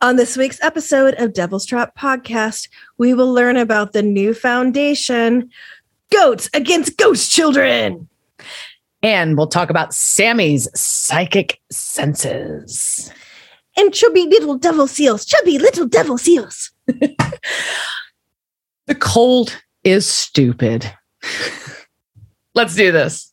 On this week's episode of Devil's Trap Podcast, we will learn about the new foundation Goats Against Ghost Children. And we'll talk about Sammy's psychic senses. And chubby little devil seals, chubby little devil seals. The cold is stupid. Let's do this.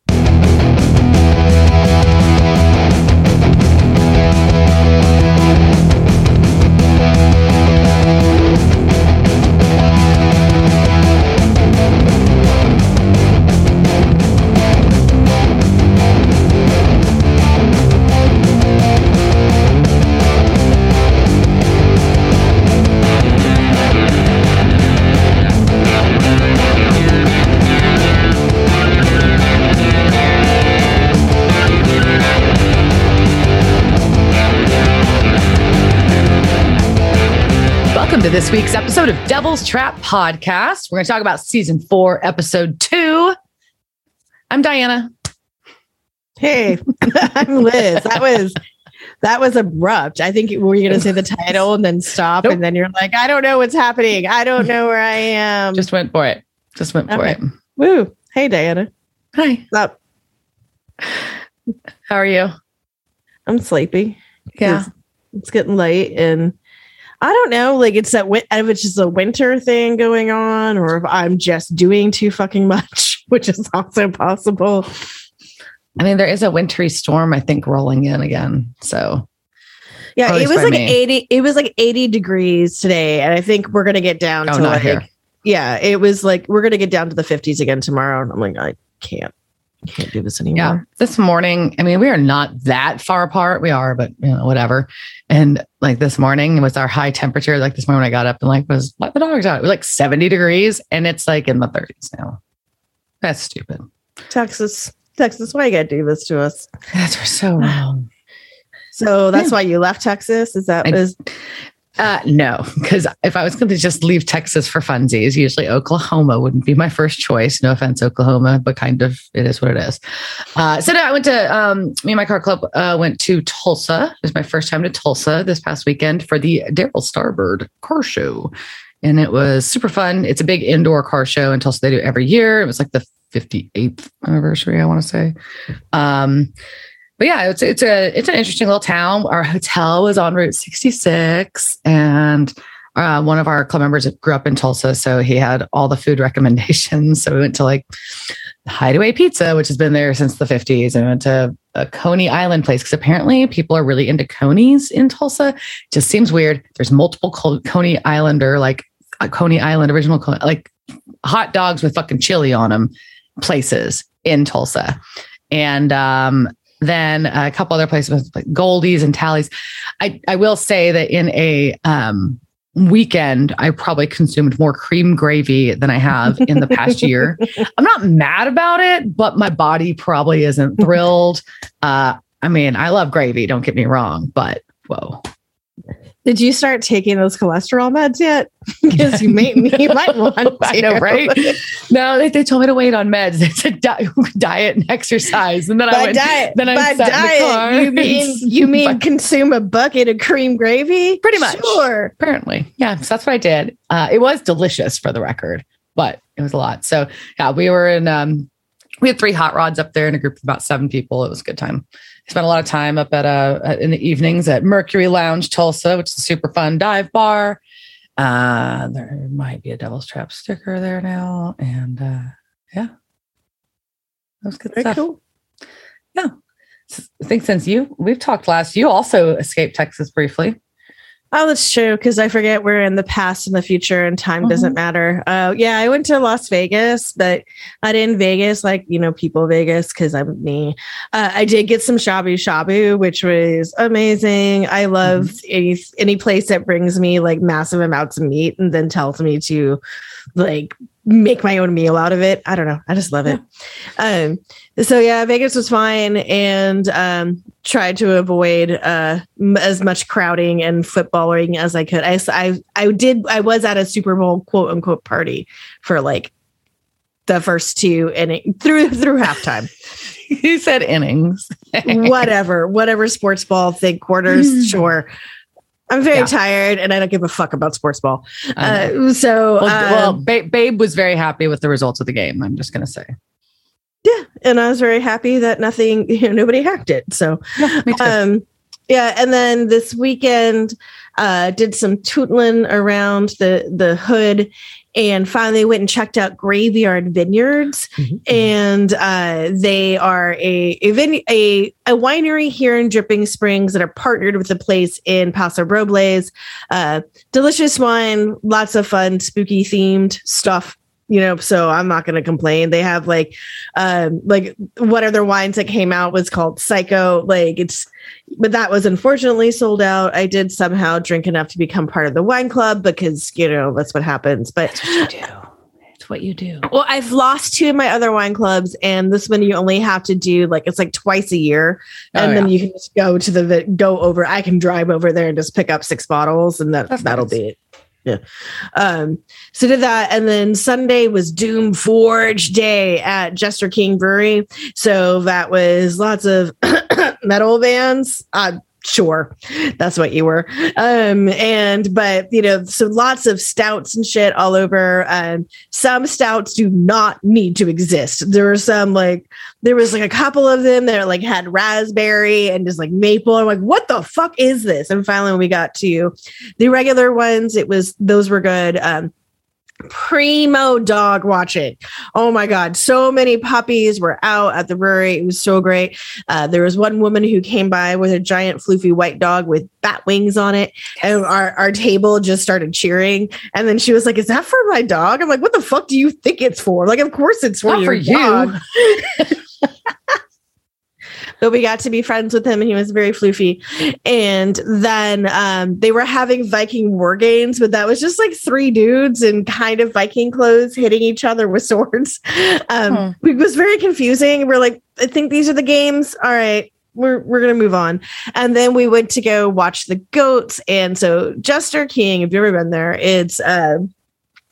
This week's episode of Devil's Trap Podcast. We're going to talk about season four, episode two. I'm Diana. Hey, I'm Liz. That was that was abrupt. I think were you going to say the title and then stop, Nope. and then you're like, I don't know what's happening. I don't know where I am. Just went for it. Just went for Okay. it. woo. Hey, Diana. Hi. What's up? How are you? I'm sleepy. Yeah. It's, it's getting late, and I don't know. Like it's that if it's just a winter thing going on, or if I'm just doing too fucking much, which is also possible. I mean, there is a wintry storm, I think, rolling in again. So, Yeah, it was like me. 80 it was like 80 degrees today and I think we're going to get down oh, to like here. yeah, it was like we're to get down to the 50s again tomorrow and I'm like I can't can't do this anymore. Yeah. This morning, I mean, we are not that far apart. We are, but you know, whatever. And like this morning it was our high temperature. Like this morning I got up and like was let the dogs out. It was like 70 degrees and it's like in the 30s now. That's stupid. Texas Texas why you got to do this to us? That's so wrong. So that's Yeah. why you left Texas is that I- is Uh, no, because if I was going to just leave Texas for funsies, usually Oklahoma wouldn't be my first choice. No offense, Oklahoma, but kind of it is what it is. Uh, so no, I went to um, me and my car club uh, went to Tulsa. It was my first time to Tulsa this past weekend for the Darryl Starbird car show, and it was super fun. It's a big indoor car show in Tulsa. They do every year. It was like the 58th anniversary, I want to say. Um, but yeah, it's it's a it's an interesting little town. Our hotel was on Route 66, and uh, one of our club members grew up in Tulsa, so he had all the food recommendations. So we went to like Hideaway Pizza, which has been there since the 50s, and we went to a Coney Island place because apparently people are really into Conies in Tulsa. It Just seems weird. There's multiple Co- Coney Islander, like Coney Island original, like hot dogs with fucking chili on them places in Tulsa. And um, then a couple other places like Goldie's and Tally's. I, I will say that in a um, weekend, I probably consumed more cream gravy than I have in the past year. I'm not mad about it, but my body probably isn't thrilled. Uh, I mean, I love gravy, don't get me wrong, but whoa. Did you start taking those cholesterol meds yet? Because you may you might want to. I know, right? No, they, they told me to wait on meds. They said di- diet and exercise. And then I went, diet, then I by sat in the car diet, you mean you mean But- consume a bucket of cream gravy? Pretty much. Sure. apparently. Yeah. So that's what I did. Uh, it was delicious for the record, but it was a lot. So yeah, we were in, um, we had three hot rods up there in a group of about seven people. It was a good time. Spent a lot of time up at uh in the evenings at Mercury Lounge Tulsa, which is a super fun dive bar. Uh, there might be a Devil's Trap sticker there now, and uh, yeah, that was good Very stuff. cool. S- I think since you we've talked last, you also escaped Texas briefly. Oh, that's true. Because I forget we're in the past and the future, and time doesn't Mhm. matter. Uh, yeah, I went to Las Vegas, but I didn't Vegas like you know people Vegas because I'm me. Uh, I did get some shabu shabu, which was amazing. I love any any place that brings me like massive amounts of meat and then tells me to like make my own meal out of it. I don't know. I just love it. Um, so yeah, Vegas was fine and um, tried to avoid uh, m- as much crowding and footballing as I could. I, I, I did, I was at a Super Bowl quote unquote party for like the first two and through, through halftime, you said innings. whatever, whatever sports ball thing quarters. Mm. Sure. I'm very Yeah. tired and I don't give a fuck about sports ball. Uh, so, well, well um, ba- Babe was very happy with the results of the game. I'm just gonna say. yeah. And I was very happy that nothing, you know, nobody hacked it. So, Yeah, um, yeah. And then this weekend, uh, did some tootling around the, the hood and finally went and checked out Graveyard Vineyards. Mhm. and uh, they are a a, vine- a a winery here in Dripping Springs that are partnered with the place in Paso Robles. Uh, delicious wine, lots of fun, spooky themed stuff. You know, so I'm not going to complain. They have like, um, like one of their wines that came out was called Psycho. Like it's, but that was unfortunately sold out. I did somehow drink enough to become part of the wine club because you know that's what happens. But That's what you do. It's what you do. well, I've lost two of my other wine clubs, and this one you only have to do like it's like twice a year, and Oh, then yeah. you can just go to the go over. I can drive over there and just pick up six bottles, and that That's that'll nice. be it. Yeah. Um. So did that, and then Sunday was Doom Forge Day at Jester King Brewery. So that was lots of metal bands. Uh, sure. That's what you were. Um and but you know so lots of stouts and shit all over. Um some stouts do not need to exist. There were some like there was like a couple of them that like had raspberry and just like maple. I'm like what the fuck is this? And finally when we got to the regular ones. It was those were good. Um primo dog watching. Oh my god. So many puppies were out at the brewery. It was so great. Uh, there was one woman who came by with a giant floofy white dog with bat wings on it. And our, our table just started cheering. And then she was like is that for my dog? I'm like what the fuck do you think it's for? Like of course it's for Not your for you. but we got to be friends with him and he was very floofy. And then um, they were having viking war games but that was just like three dudes in kind of viking clothes hitting each other with swords. Um, Hmm. it was very confusing. We're like i think these are the games. All right we're, we're gonna move on. And then we went to go watch the goats. And so jester king if you've ever been there it's uh,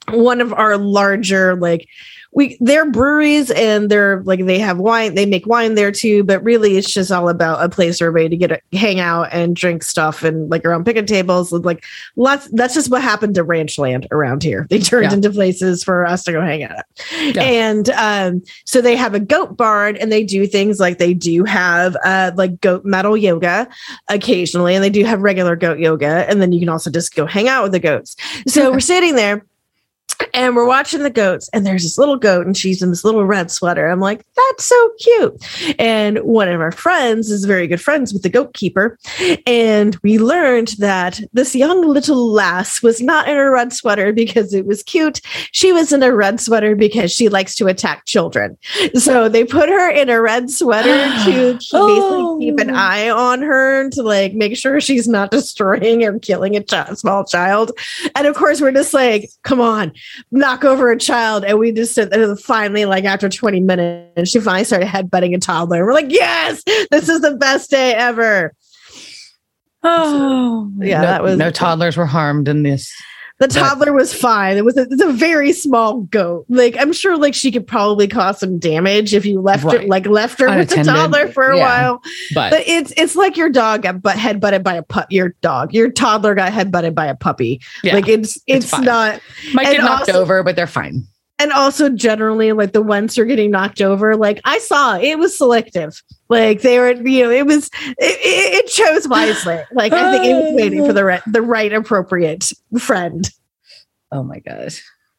one of our larger like we they're breweries and they're like they have wine they make wine there too but really it's just all about a place for everybody to get a, hang out and drink stuff and like around picnic tables like lots that's just what happened to ranch land around here they turned Yeah. into places for us to go hang out Yeah. and um so they have a goat barn and they do things like they do have uh like goat metal yoga occasionally and they do have regular goat yoga and then you can also just go hang out with the goats so we're sitting there and we're watching the goats and there's this little goat and she's in this little red sweater. I'm like that's so cute. And one of our friends is very good friends with the goat keeper and we learned that this young little lass was not in a red sweater because it was cute. She was in a red sweater because she likes to attack children. So they put her in a red sweater to keep, Oh. basically keep an eye on her to like make sure she's not destroying or killing a chi- small child. And of course we're just like come on knock over a child. And we just said finally, like after 20 minutes, she finally started headbutting a toddler. We're like, yes, this is the best day ever. Oh, Yeah, no, that was- no toddlers were harmed in this. The toddler was fine. It was a, it's a very small goat. Like I'm sure like she could probably cause some damage if you left her like left her with the toddler for a Yeah. while. But, But it's it's like your dog got butt head butted by a pup. Your dog, your toddler got head butted by a puppy. yeah, Like it's it's it's, not might get knocked also- over, but they're fine. And also generally like the ones who are getting knocked over like i saw it was selective. Like they were you know it was it, it, it chose wisely. Like i think it was waiting for the right the right appropriate friend. Oh my god,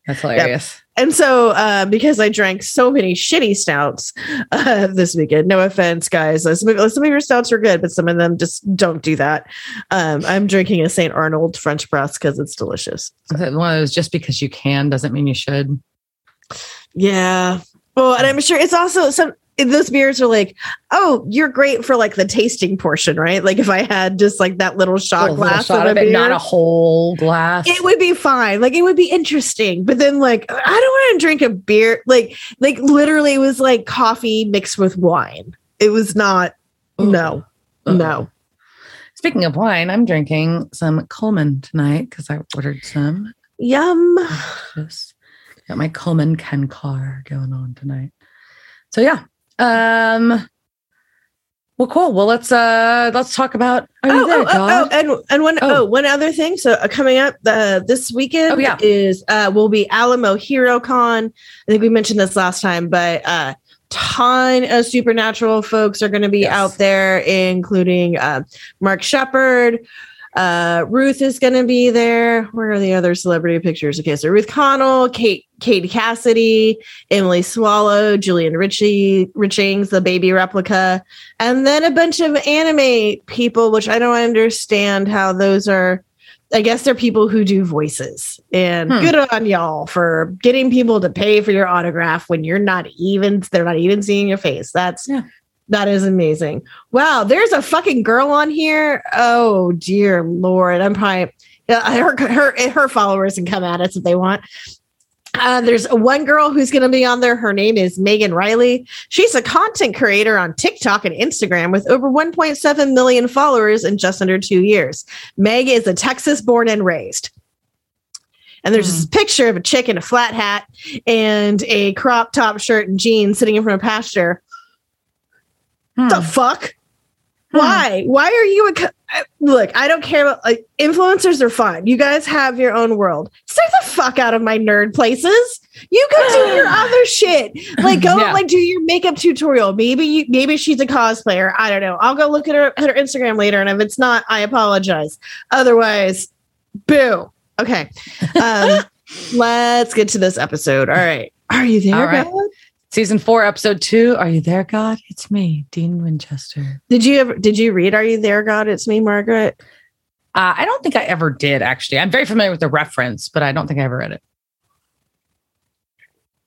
that's hilarious. and so uh, because i drank so many shitty stouts uh, this weekend no offense guys Uh, some of, some of your stouts are good but some of them just don't do that. Um, i'm drinking a st arnold french press because it's delicious. It One of those just because you can doesn't mean you should. Yeah. Well, and I'm sure it's also some those beers are like, oh, you're great for like the tasting portion, right? Like if I had just like that little shot A little glass shot of, of it, beer, not a whole glass. it would be fine. Like it would be interesting. But then like I don't want to drink a beer. Like like literally it was like coffee mixed with wine. It was not Ooh. no. No. Speaking of wine, I'm drinking some Coleman tonight because I ordered some. Yum. Got my Coleman Ken car going on tonight. So yeah. Um Well, cool. Well, let's uh let's talk about. Are you Oh, there, oh, oh, oh, and and one Oh. oh one other thing. So uh, coming up uh, this weekend Oh, yeah. is uh, will be Alamo Hero Con. I think we mentioned this last time, but uh, ton of supernatural folks are going to be Yes. out there, including uh, Mark Sheppard. Uh, Ruth is going to be there. Where are the other celebrity pictures? Okay, so Ruth Connell, Kate, Kate Cassidy, Emily Swallow, Julian Ritchie, Richings, the baby replica, and then a bunch of anime people, which I don't understand how those are. I guess they're people who do voices, and Hmm. good on y'all for getting people to pay for your autograph when you're not even they're not even seeing your face. That's Yeah. That is amazing. Wow, there's a fucking girl on here. Oh dear lord, I'm probably her her her followers can come at us if they want. Uh, there's one girl who's going to be on there. Her name is Megan Riley. She's a content creator on TikTok and Instagram with over 1.7 million followers in just under two years. Meg is a Texas born and raised. And there's this picture of a chick in a flat hat and a crop top shirt and jeans sitting in front of pasture. Hmm. The fuck? Hmm. Why? Why are you a co- look? I don't care about like influencers are fine. You guys have your own world. Stay the fuck out of my nerd places. You go do your other shit. Like go Yeah. like do your makeup tutorial. Maybe you maybe she's a cosplayer. I don't know. I'll go look at her at her Instagram later, and if it's not, I apologize. Otherwise, boo. Okay. Um, let's get to this episode. All right. Are you there, All right. Season four, episode two. Are you there, God? It's me, Dean Winchester. Did you ever did you read Are You There, God? It's me, Margaret. Uh, I don't think I ever did, actually. I'm very familiar with the reference, but I don't think I ever read it.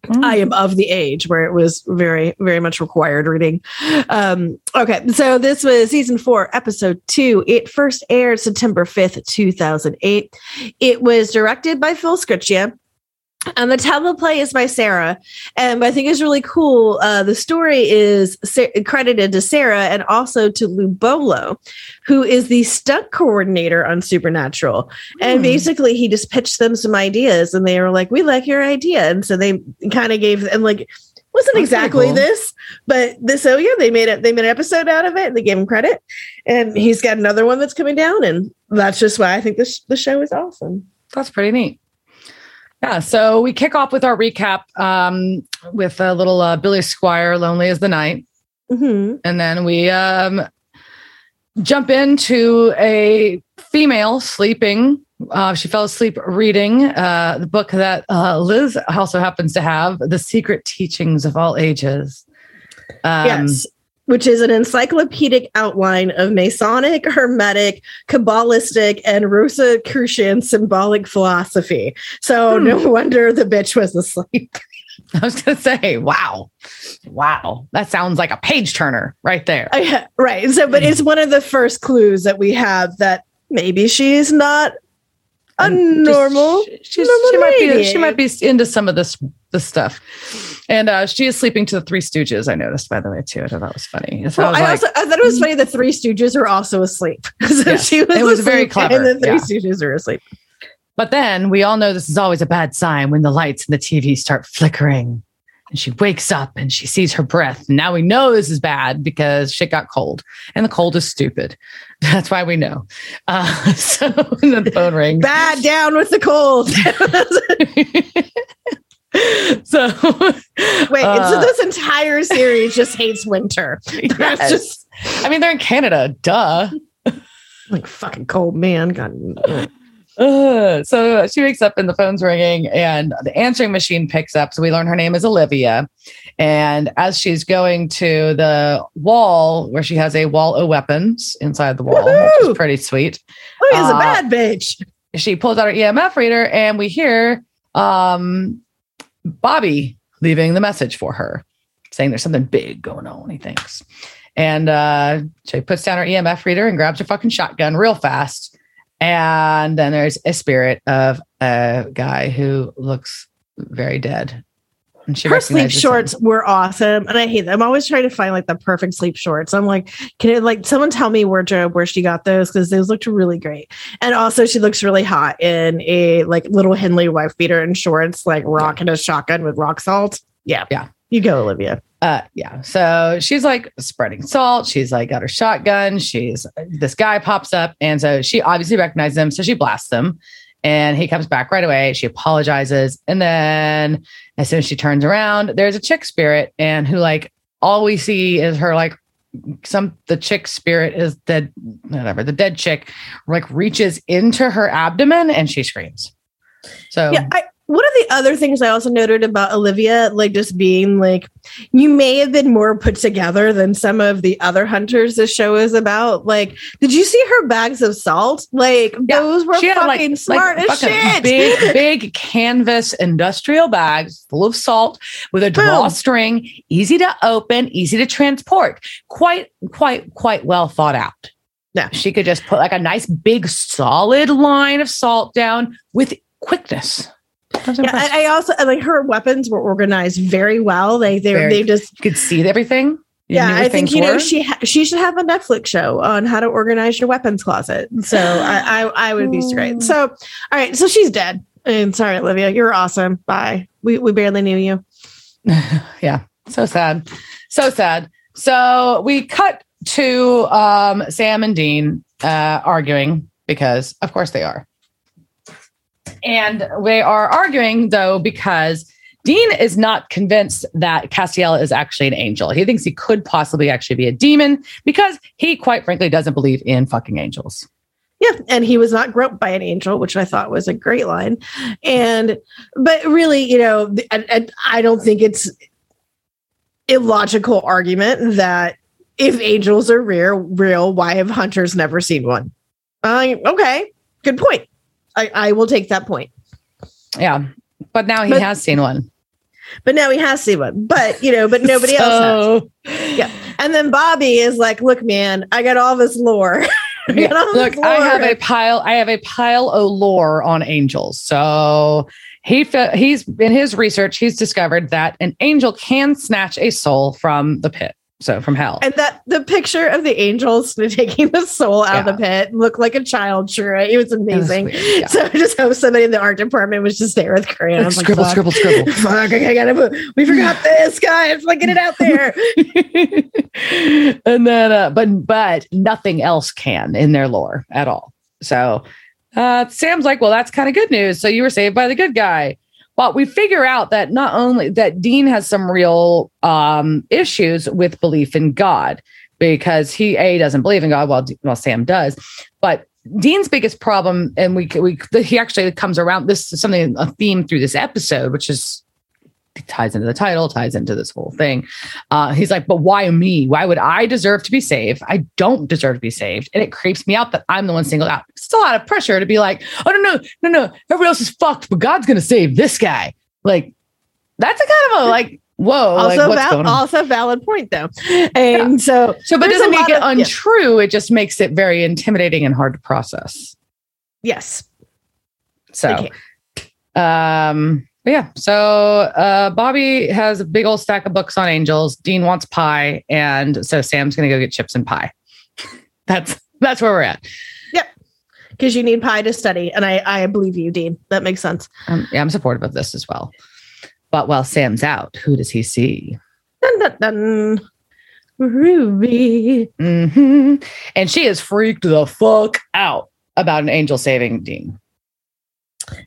Mm. I am of the age where it was very, very much required reading. Um, okay, so this was season four, episode two. It first aired September 5th, 2008. It was directed by Phil Sgriccia. And the teleplay is by Sera. And I think is really cool. Uh, the story is sa- credited to Sera and also to Lou Bollo, who is the stunt coordinator on Supernatural. And Hmm. basically, he just pitched them some ideas, and they were like, "We like your idea," and so they kind of gave and like wasn't That's exactly cool. this, but this. So yeah, they made it. They made an episode out of it. And they gave him credit, and he's got another one that's coming down, and that's just why I think this the show is awesome. That's pretty neat. Yeah, so we kick off with our recap um, with a little uh, Billy Squier, Lonely as the Night. hmm And then we um, jump into a female sleeping. Uh, she fell asleep reading uh, the book that uh, Liz also happens to have, The Secret Teachings of All Ages. Um, yes. Which is an encyclopedic outline of Masonic, Hermetic, Kabbalistic, and Rosicrucian symbolic philosophy. So Hmm. no wonder the bitch was asleep. I was going to say, wow. Wow. That sounds like a page turner right there. I- right. So, but it's one of the first clues that we have that maybe she's not a just- normal. she- she's- normal she might be she might be into some of this this stuff and uh she is sleeping to the three stooges i noticed by the way too i thought that was funny so Well, I was I, like, also I thought it was funny. The Three Stooges are also asleep. so Yes, she was it was very clever, And the Three yeah. Stooges are asleep. but then we all know this is always a bad sign when the lights in the tv start flickering and she wakes up and she sees her breath now we know this is bad because shit got cold and the cold is stupid that's why we know uh so the phone rings Bad down with the cold. so Wait, uh, so this entire series just hates winter. Yes. just i mean they're in canada duh like fucking cold, man. God. Uh, so she wakes up and the phone's ringing and the answering machine picks up. So we learn her name is Olivia. And as she's going to the wall where she has a wall of weapons inside the wall, which is pretty sweet, he's a Uh, bad bitch. she pulls out her EMF reader and we hear um, Bobby leaving the message for her, saying there's something big going on, he thinks. And uh, she puts down her EMF reader and grabs her fucking shotgun real fast. And then there's a spirit of a guy who looks very dead. And she Her sleep recognizes him. shorts were awesome, and I hate them. I'm always trying to find like the perfect sleep shorts. I'm like, can it like someone tell me wardrobe where she got those because those looked really great. And also, she looks really hot in a like little Henley wife beater and shorts, like rocking a shotgun with rock salt. Yeah, Yeah. You go, Olivia. Uh, yeah. So she's like spreading salt. She's like got her shotgun. She's this guy pops up, and so she obviously recognizes him. So she blasts him, and he comes back right away. She apologizes, and then as soon as she turns around, there's a chick spirit, and who like all we see is her like some the chick spirit is dead, whatever the dead chick like reaches into her abdomen and she screams. So yeah, I, one of the other things I also noted about Olivia, like just being like, you may have been more put together than some of the other hunters this show is about. Like, did you see her bags of salt? Like, yeah, those were fucking like, smart like, as shit. Big, big canvas industrial bags full of salt with a drawstring, easy to open, easy to transport. Quite, quite, quite well thought out. Yeah. She could just put like a nice big solid line of salt down with quickness. Yeah, I, I also like her weapons were organized very well. They they very, they just you could see everything. You yeah, I think you were. know she ha- she should have a Netflix show on how to organize your weapons closet. So I, I I would be straight. So all right, so she's dead. And sorry, Olivia, you're awesome. Bye. We we barely knew you. yeah, so sad, so sad. So we cut to um, Sam and Dean uh, arguing because, of course, they are. And they are arguing, though, because Dean is not convinced that Castiel is actually an angel. He thinks he could possibly actually be a demon because he, quite frankly, doesn't believe in fucking angels. Yeah, and he was not groped by an angel, which I thought was a great line. And but really, you know, I, I don't think it's illogical argument that if angels are real, real, why have hunters never seen one? Uh, okay, good point. I, I will take that point. Yeah. But now he but, has seen one. But now he has seen one. But you know, but nobody so, else has. Yeah. And then Bobby is like, look, man, I got all this lore. yeah. look, lore. I have a pile, I have a pile of lore on angels. So he he's in his research, he's discovered that an angel can snatch a soul from the pit. So from hell. And that the picture of the angels taking the soul out yeah. of the pit looked like a child sure It was amazing. It was so I just hope somebody in the art department was just there with crayons. Like, scribble, like, scribble, scribble, Fuck, I gotta move. We forgot this, guys. Like get it out there. and then uh, but but nothing else can in their lore at all. So uh Sam's like, well, that's kind of good news. So you were saved by the good guy. But we figure out that not only that Dean has some real um, issues with belief in God because he a doesn't believe in God, while well Sam does, but Dean's biggest problem, and we we he actually comes around. This is something a theme through this episode, which is ties into the title, ties into this whole thing. Uh, he's like, but why me? Why would I deserve to be saved? I don't deserve to be saved. And it creeps me out that I'm the one singled out. It's a lot of pressure to be like, oh, no, no, no, no. Everybody else is fucked, but God's going to save this guy. Like, that's a kind of a like, whoa. Also, like, val- also valid point though. And yeah. so, so, but doesn't make it of, untrue. Yeah. It just makes it very intimidating and hard to process. Yes. So, okay. um, but yeah, so uh, Bobby has a big old stack of books on angels. Dean wants pie, and so Sam's gonna go get chips and pie. that's that's where we're at. Yep, because you need pie to study, and I I believe you, Dean. That makes sense. Um, yeah, I'm supportive of this as well. But while Sam's out, who does he see? Dun, dun, dun. Ruby. Mm-hmm. And she is freaked the fuck out about an angel saving Dean.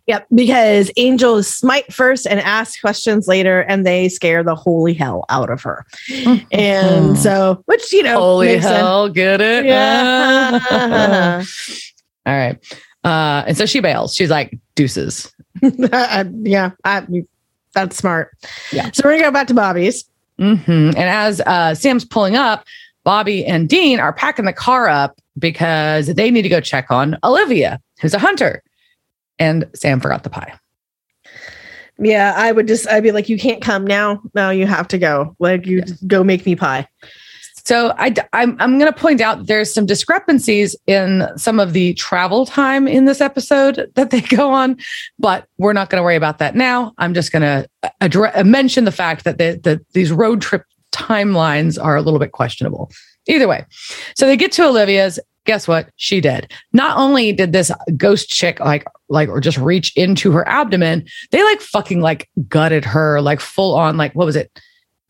Yep, because angels smite first and ask questions later, and they scare the holy hell out of her. and so, which you know, holy hell, sense. get it? Yeah. All right. Uh, and so she bails. She's like, deuces. yeah, I, that's smart. Yeah. So we're gonna go back to Bobby's. Mm-hmm. And as uh, Sam's pulling up, Bobby and Dean are packing the car up because they need to go check on Olivia, who's a hunter and Sam forgot the pie. Yeah, I would just I'd be like, you can't come now. No, you have to go. Like you go make me pie. So I, I'm, I'm going to point out there's some discrepancies in some of the travel time in this episode that they go on, but we're not going to worry about that now. I'm just going to uh, address, uh, mention the fact that the, the, these road trip timelines are a little bit questionable. Either way, so they get to Olivia's guess what? She did. Not only did this ghost chick like like or just reach into her abdomen, they like fucking like gutted her like full on like what was it?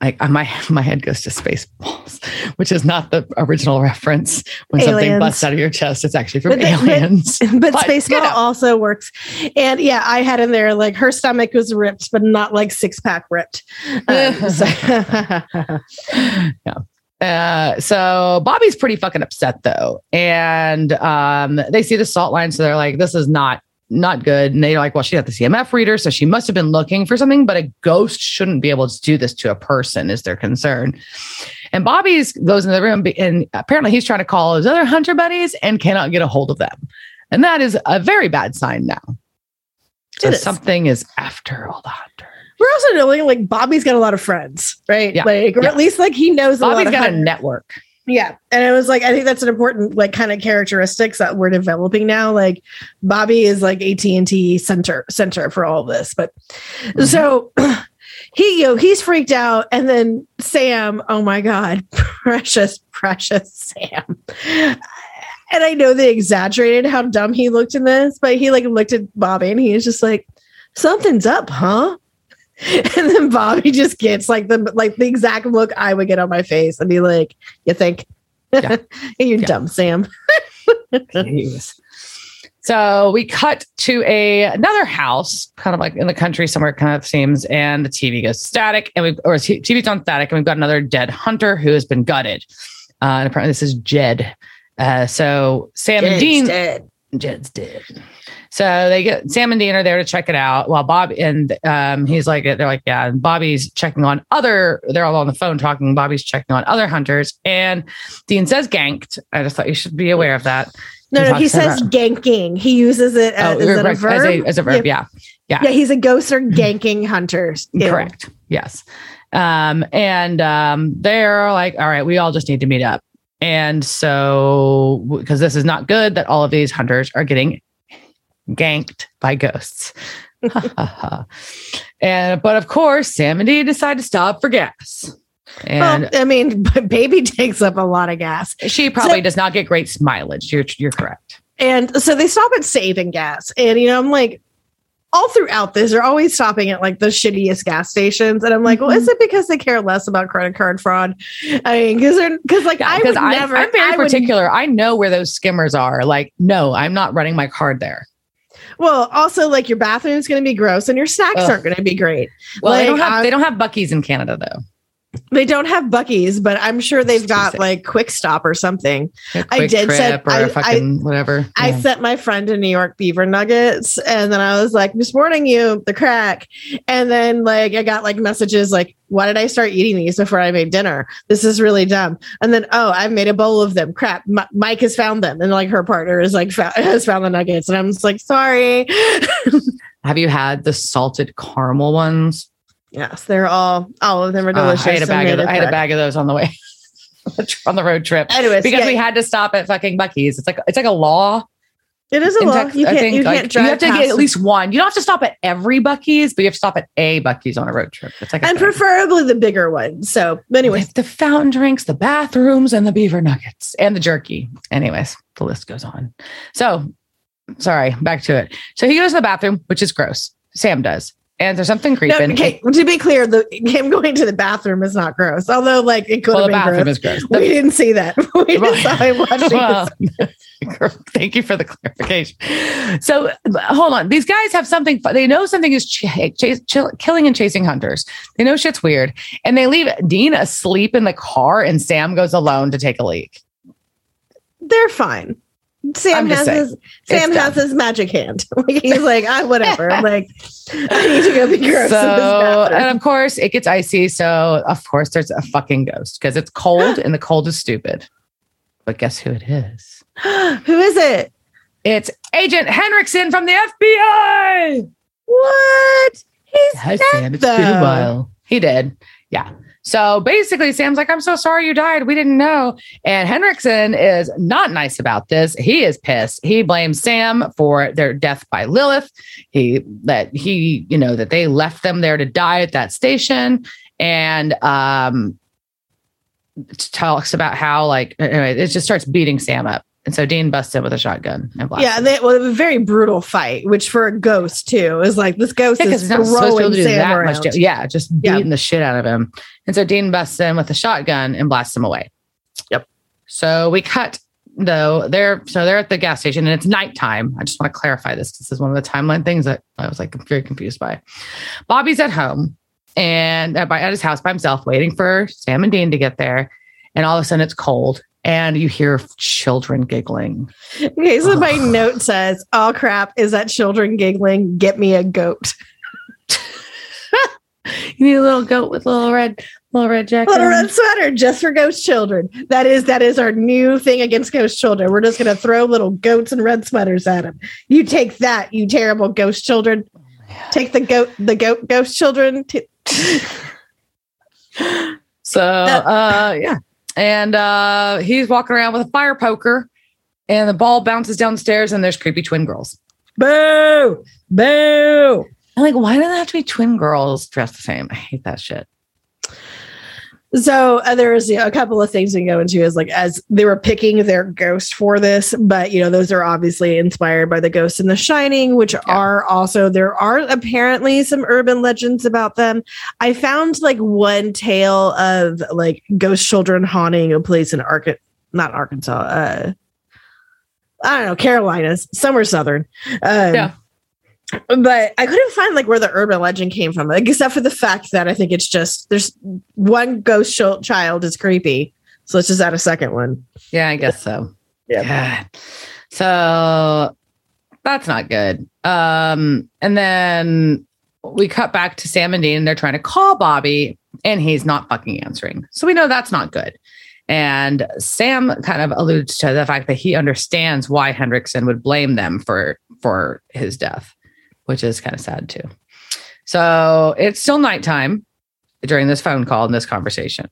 like uh, my my head goes to Spaceballs, which is not the original reference when something busts out of your chest. It's actually from But the- but- aliens. but But, Spaceball you know. also works. And yeah, I had in there like her stomach was ripped, but not like six pack ripped. Um, so- yeah. Uh, so Bobby's pretty fucking upset though, and um, they see the salt line, so they're like, "This is not not good." And they're like, "Well, she got the EMF reader, so she must have been looking for something, but a ghost shouldn't be able to do this to a person," is their concern. And Bobby's goes in the room, and apparently he's trying to call his other hunter buddies and cannot get a hold of them, and that is a very bad sign now. So something is after all the hunters. We're also knowing like Bobby's got a lot of friends, right? Yeah. Like, or Yeah. at least like he knows a lot Bobby's of got a hunters. network. Yeah. And it was like, I think that's an important like kind of characteristics that we're developing now. Like Bobby is like AT&T center center for all this. But Mm-hmm. so he, you know, he's freaked out. And then Sam, oh my God, precious, precious Sam. And I know they exaggerated how dumb he looked in this, but he like looked at Bobby and he was just like, something's up, huh? And then Bobby just gets like the like the exact look I would get on my face and be like, "You think? Yeah. You're Yeah. dumb, Sam." So we cut to a another house, kind of like in the country somewhere, kind of seems, and the TV goes static, and we or TV's on static, and we've got another dead hunter who has been gutted. Uh, and apparently this is Jed. Uh, so Sam and Dean, dead. Jed's dead. So they get Sam and Dean are there to check it out while Bob and um, he's like, they're like, yeah. And Bobby's checking on other, they're all on the phone talking. Bobby's checking on other hunters. And Dean says ganked. I just thought you should be aware of that. No, no, he says about- ganking. He uses it as, is it a verb? As a, as a verb, yeah. yeah, he's a ghost or ganking hunters. Ew. Correct. Yes. Um, and um, they're like, all right, we all just need to meet up. And so, because this is not good that all of these hunters are getting ganked by ghosts. and, but of course, Sam and Dee decide to stop for gas. And Well, I mean, baby takes up a lot of gas. she probably so- does not get great mileage. You're, you're correct. And so they stop at saving gas. And, you know, I'm like, all throughout this, they're always stopping at like the shittiest gas stations. And I'm like, well, is Mm-hmm. it because they care less about credit card fraud? I mean, because they're, because like, I Because would I never, I'm very I would- particular. I know where those skimmers are. Like, no, I'm not running my card there. Well, also like your bathroom is going to be gross and your snacks Ugh. aren't going to be great. Well, they don't have I- they don't have Buc-ee's in Canada though. They don't have Buc-ee's, but I'm sure they've got like Quick Stop or something. A I did set- or I- a fucking whatever. I Yeah. sent my friend to New York Beaver Nuggets, and then I was like, "This morning, you the crack," and then like I got like messages like, "Why did I start eating these before I made dinner? This is really dumb." And then, oh, I've made a bowl of them. Crap, M- Mike has found them, and like her partner is like fou- has found the nuggets, and I'm just like, "Sorry." Have you had the salted caramel ones? Yes, they're all all of them are Uh, delicious. I had a bag of I had a bag of those on the way on the road trip Anyways, because yeah, we had to stop at fucking Buc-ee's. It's like it's like a law. it is a law. Texas. You can't think you like, can't drive you have to get at least one. You don't have to stop at every Buc-ee's, but you have to stop at a Buc-ee's on a road trip. It's like and thing. preferably the bigger one. So, anyways, With the fountain drinks, the bathrooms, and the beaver nuggets and the jerky. Anyways, the list goes on. So, sorry, back to it. So he goes to the bathroom, which is gross. Sam does. And there's something No, creeping. okay, to be clear, the him going to the bathroom is not gross. Although, like, it could well, the have been bathroom gross. is gross. we didn't see that. We just saw him watching. Well, thank you for the clarification. So, hold on. These guys have something. They know something is ch- chase, chill, killing and chasing hunters. They know shit's weird, and they leave Dean asleep in the car, and Sam goes alone to take a leak. They're fine. Sam has saying. his Sam has his magic hand. Like, He's like, ah, whatever. like, I need to go be gross. So, and of course, it gets icy. So, of course, there's a fucking ghost because it's cold, and the cold is stupid. But guess who it is? Who is it? It's Agent Henriksen from the FBI. What? He's Hi, dead, Sam. It's been a while. He did. Yeah. So basically, Sam's like, I'm so sorry you died. We didn't know. And Henriksen is not nice about this. He is pissed. He blames Sam for their death by Lilith. He that he, you know, that they left them there to die at that station. And um talks about how like anyway, it just starts beating Sam up. And so Dean busts in with a shotgun and blasts Yeah, they, well, it was a very brutal fight, which for a ghost too is like this ghost Yeah, 'cause is he's not to be able throwing to do Sam that around. much. da- Yeah, just Yeah. beating the shit out of him. And so Dean busts in with a shotgun and blasts him away. Yep. So we cut though. They're so they're at the gas station and it's nighttime. I just want to clarify this. This is one of the timeline things that I was like very confused by. Bobby's at home and uh, by at his house by himself, waiting for Sam and Dean to get there. And all of a sudden it's cold and you hear children giggling. Okay, so my note says, "Oh crap, is that children giggling? Get me a goat, You need a little goat with little red, little red jacket. little red sweater, just for ghost children." That is that is our new thing against ghost children. We're just gonna throw little goats and red sweaters at them. You take that, you terrible ghost children. Take the goat, the goat ghost children. So uh yeah. And uh he's walking around with a fire poker and the ball bounces downstairs and there's creepy twin girls. boo, boo. I'm like, why do they have to be twin girls dressed the same? I hate that shit. So uh, there was you know, a couple of things we can go into is like as they were picking their ghost for this, but you know those are obviously inspired by the Ghost in the Shining, which are also there are apparently some urban legends about them. I found like one tale of like ghost children haunting a place in Arkansas, not Arkansas, uh, I don't know, Carolinas, somewhere southern. Um, Yeah. But I couldn't find like where the urban legend came from, like, except for the fact that I think it's just there's one ghost ch- child is creepy, so let's just add a second one. Yeah, I guess so. Yeah. God. So that's not good. Um, and then we cut back to Sam and Dean, and they're trying to call Bobby, and he's not fucking answering. So we know that's not good. And Sam kind of alludes to the fact that he understands why Henriksen would blame them for for his death, which is kind of sad too. So it's still nighttime during this phone call and this conversation.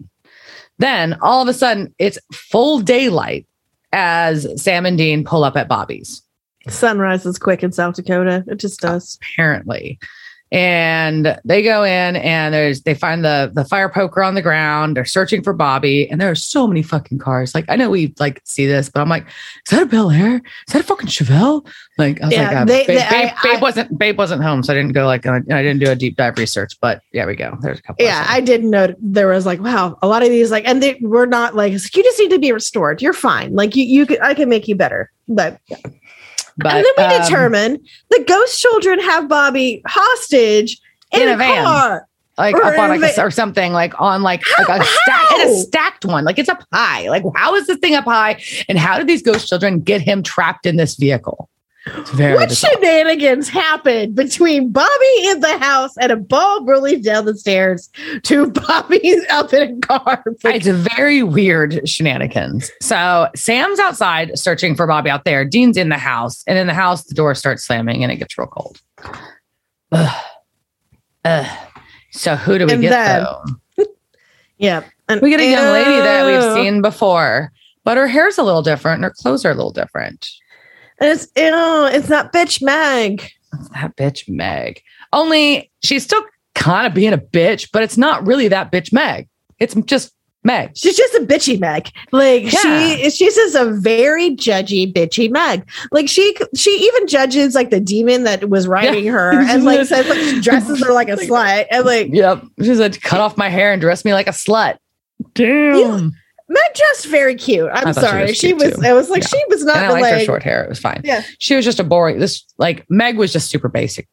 Then all of a sudden, it's full daylight as Sam and Dean pull up at Bobby's, Sunrise is quick in South Dakota. It just does. apparently. And they go in and there's they find the the fire poker on the ground. They're searching for Bobby, and there are so many fucking cars. Like I know we like see this, but I'm like, is that a Bel Air? Is that a fucking Chevelle? Like I was Yeah, like, uh, they- babe, they- I- babe, babe I- wasn't babe wasn't home, so I didn't go like uh, I didn't do a deep dive research. But yeah, we go. There's a couple. Yeah, I did note there was like, wow, a lot of these like, and they were not like, you just need to be restored. You're fine. Like you, you could, I can make you better. But, but and then we um, determine the ghost children have Bobby hostage in, In a, a van. car. like Or up on like a, or something like on like, like a, stack, and a stacked one. Like it's up high. Like how is this thing up high? And how did these ghost children get him trapped in this vehicle What bizarre. shenanigans happened between Bobby in the house and a ball rolling down the stairs to Bobby's up in a car? it's a very weird shenanigans so sam's outside searching for bobby out there dean's in the house and in the house the door starts slamming and it gets real cold Ugh. Ugh. so who do we And get then- though yeah. And we get a young lady that we've seen before but her hair's a little different and her clothes are a little different And it's ew, it's not bitch Meg. that bitch Meg. Only she's still kind of being a bitch, but it's not really that bitch Meg. It's just Meg. She's just a bitchy Meg. Like Yeah. she she's just a very judgy bitchy Meg. Like she she even judges like the demon that was riding her and like says like she dresses her like a slut. And like Yep. She said, cut off my hair and dress me like a slut. Damn. Meg just very cute. I'm I thought she sorry. was She was, it was like Yeah. she was not and I liked her short hair. It was fine. Yeah. She was just a boring. This like Meg was just super basic.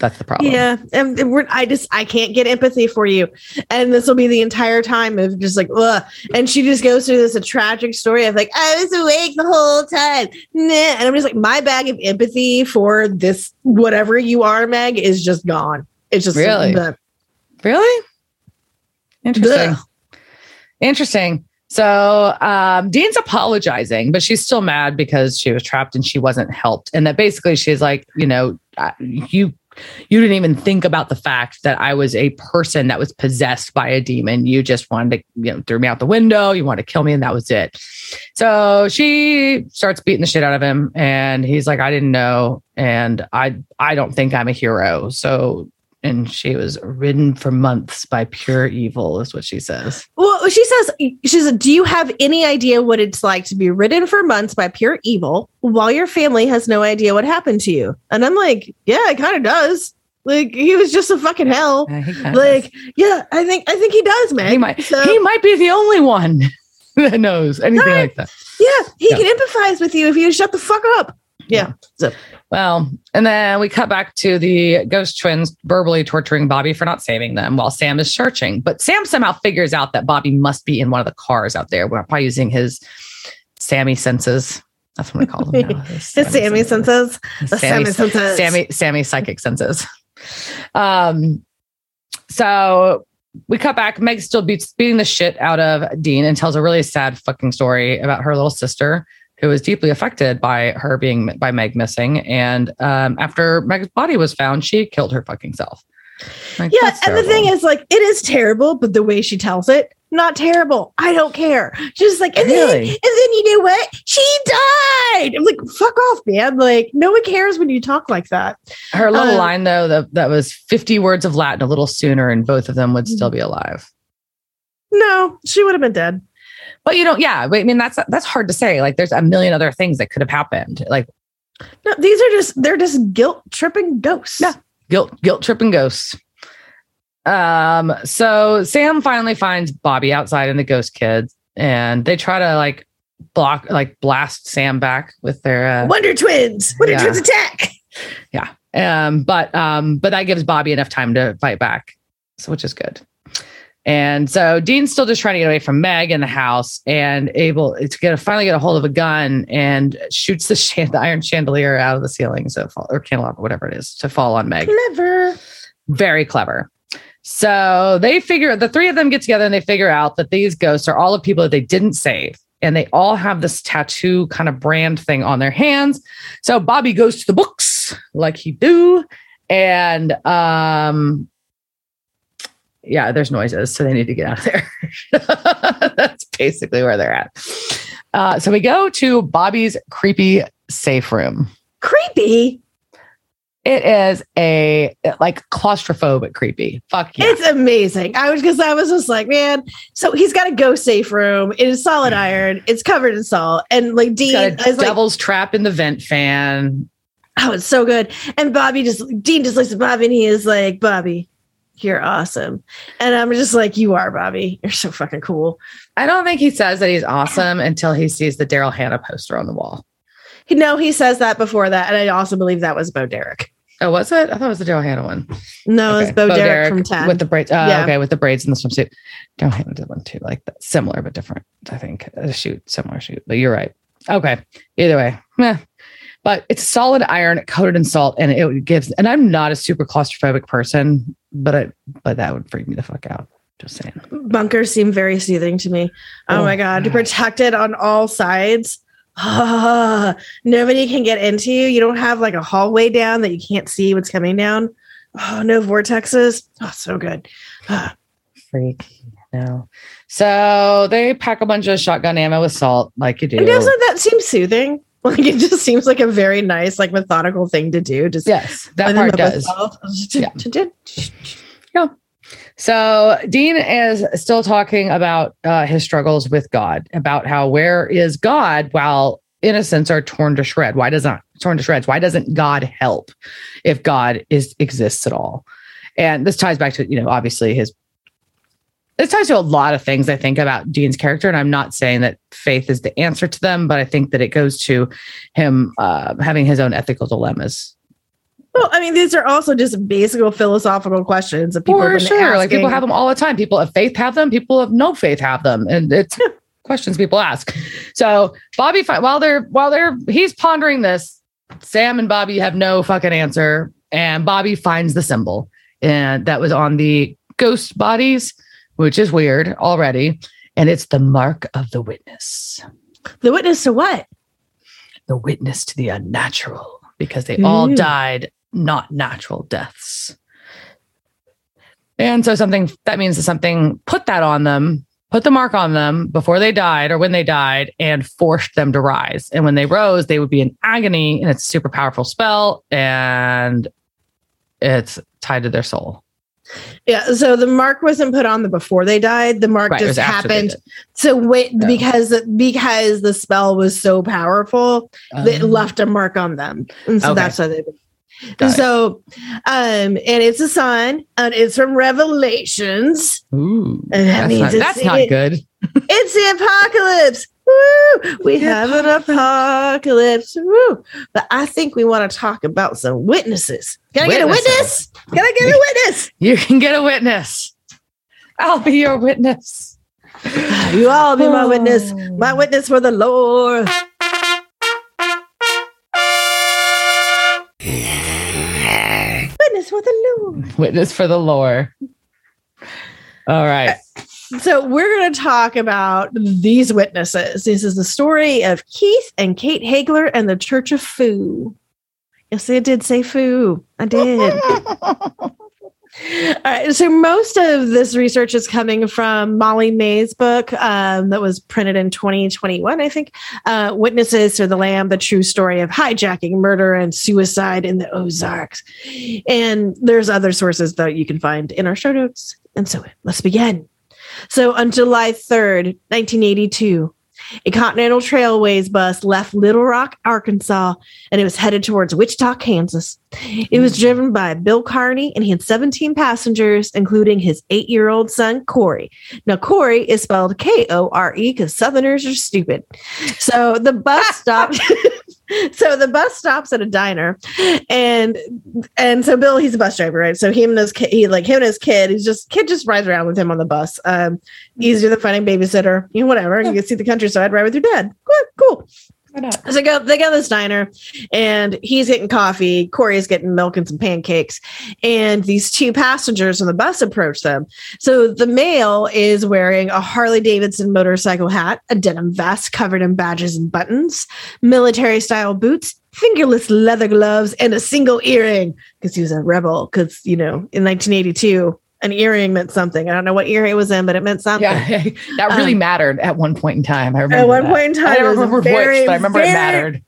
That's the problem. Yeah, and I just I can't get empathy for you, and this will be the entire time of just like ugh. And she just goes through this a tragic story of like I was awake the whole time, nah. and I'm just like my bag of empathy for this whatever you are, Meg, is just gone. It's just Really? Really? Interesting. Interesting. So um, Dean's apologizing, but she's still mad because she was trapped and she wasn't helped. And that basically she's like, you know, you you didn't even think about the fact that I was a person that was possessed by a demon. You just wanted to, you know, threw me out the window. You wanted to kill me, and that was it. So she starts beating the shit out of him, and he's like, I didn't know, and I I don't think I'm a hero. So and she was ridden for months by pure evil, is what she says. Well, she says, she says Do you have any idea what it's like to be ridden for months by pure evil while your family has no idea what happened to you? And I'm like, Yeah, it kind of does. Like he was just a fucking hell. Yeah, Like, yeah, I think I think he does, man. He might So, he might be the only one that knows anything Right. like that. yeah, he Yeah. can empathize with you if you shut the fuck up. Yeah. So Well, and then we cut back to the ghost twins verbally torturing Bobby for not saving them while Sam is searching. But Sam somehow figures out that Bobby must be in one of the cars out there. We're probably using his Sammy senses. That's what I call them now. his Sammy senses. The Sammy, Sammy senses. Sammy, Sammy psychic senses. Um, so we cut back. Meg still beats beating the shit out of Dean and tells a really sad fucking story about her little sister who was deeply affected by her being by Meg missing. And um, after Meg's body was found, she killed her fucking self. Like, Yeah, and the thing is, like, it is terrible, but the way she tells it, not terrible. I don't care. She's like, and then, Really? and then you know what? She died. I'm like, fuck off, man. Like, no one cares when you talk like that. her little uh, line though that that was 50 words of Latin a little sooner, and both of them would still be alive. No, she would have been dead. But you know, yeah, but I mean that's that's hard to say. Like there's a million other things that could have happened. Like No, these are just they're just guilt tripping ghosts. Yeah. guilt guilt tripping ghosts um so sam finally finds bobby outside in the ghost kids and they try to like block like blast sam back with their uh, Wonder Twins. Wonder Yeah. Twins attack. Yeah. Um but um but that gives bobby enough time to fight back so which is good and so dean's still just trying to get away from meg in the house and able to get finally get a hold of a gun and shoots the, chan- the iron chandelier out of the ceiling so fall, or candelabra whatever it is to fall on meg Clever. very clever. So they figure the three of them get together and they figure out that these ghosts are all of people that they didn't save. And they all have this tattoo kind of brand thing on their hands. So Bobby goes to the books like he do. And um yeah, there's noises, so they need to get out of there. That's basically where they're at. Uh, so we go to Bobby's creepy safe room. Creepy. It is a like claustrophobic creepy. Fuck yeah. It's amazing. I was because I was just like, man. So he's got a ghost safe room. It is solid iron. It's covered in salt. And like Dean got a is like, devil's trap in the vent fan. oh, it's so good. And Bobby just Dean just looks at Bobby and he is like, Bobby, you're awesome. And I'm just like, you are, Bobby. You're so fucking cool. I don't think he says that he's awesome until he sees the Daryl Hannah poster on the wall. No, he says that before that. And I also believe that was Bo Derek. Oh, was it? I thought it was the Daryl Hannah one. No, Okay. it's Bo, Derek, from 10. with the braids. Oh, Yeah. okay, with the braids and the swimsuit. Daryl Hannah did one too, like that, similar but different. I think a shoot, similar shoot. But you're right. Okay, either way, meh. But it's solid iron coated in salt, and it gives. And I'm not a super claustrophobic person, but I, but that would freak me the fuck out. Just saying. bunkers seem very soothing to me. Oh, Oh, my god, God. protected on all sides. Ah, nobody can get into you. You don't have like a hallway down that you can't see what's coming down. Oh, no vortexes. Oh, so good. Ah, freak. No. So they pack a bunch of shotgun ammo with salt, like you do. and doesn't that seem soothing? Like it just seems like a very nice, like methodical thing to do. Just yes, that part does. salt. Yeah. So Dean is still talking about uh, his struggles with God, about how where is God while innocents are torn to shred? Why doesn't torn to shreds? Why doesn't God help if God is exists at all? And this ties back to you know obviously his. This ties to a lot of things I think about Dean's character, and I'm not saying that faith is the answer to them, but I think that it goes to him uh, having his own ethical dilemmas Well, I mean, these are also just basic philosophical questions that people have For sure. Like people have them all the time. People of faith have them. People of no faith have them. And it's questions people ask. So Bobby, while they're, while they're, he's pondering this, Sam and Bobby have no fucking answer. And Bobby finds the symbol and that was on the ghost bodies, which is weird already. And it's the mark of the witness, the witness to what? the witness to the unnatural, because they all Mm. died not natural deaths. And so something that means that something put that on them, put the mark on them before they died or when they died and forced them to rise. And when they rose, they would be in agony and it's a super powerful spell and it's tied to their soul. Yeah. So the mark wasn't put on the before they died. The mark Right, just was after they happened. So wait, because because the spell was so powerful, it Um, left a mark on them, and so Okay. that's why they. Got it. So, um, and it's a sign, and it's from Revelations. Ooh, And that that's means not, it's that's not it- good. It's the apocalypse. Woo! We have an apocalypse. Woo! But I think we want to talk about some witnesses. Can I get a witness? Can I get a witness? You can get a witness. I'll be your witness. You all be my witness. My witness for the Lord. Witness for the Lord. Witness for the lore. All right. So we're going to talk about these witnesses. This is the story of Keith and Kate Haigler and the Church of Foo. Yes, I did say Foo. I did. All right. So most of this research is coming from Molly May's book um, that was printed in 2021, I think. Uh, Witnesses to the Lamb, the true story of hijacking, murder, and suicide in the Ozarks. And there's other sources that you can find in our show notes. And so let's begin. So on July 3rd, 1982, a Continental Trailways bus left Little Rock, Arkansas, and it was headed towards Wichita, Kansas. It was driven by Bill Carney, and he had 17 passengers, including his eight year old son, Corey. Now, Corey is spelled K O R E because Southerners are stupid. So the bus stopped. so the bus stops at a diner, and and so Bill, he's a bus driver, right? So him and his kid, he like him and his kid, he's just kid just rides around with him on the bus. Um, easier than finding babysitter, you know, whatever. You can see the countryside, ride with your dad. Good, cool. So go, they go to this diner, and he's getting coffee. Corey's getting milk and some pancakes, and these two passengers on the bus approach them. So the male is wearing a Harley Davidson motorcycle hat, a denim vest covered in badges and buttons, military style boots, fingerless leather gloves, and a single earring because he was a rebel. Because you know, in 1982, an earring meant something. I don't know what earring it was in, but it meant something. Yeah, that really Um, mattered at one point in time. I remember. At one that. point in time, I don't remember very, which, but I remember it mattered.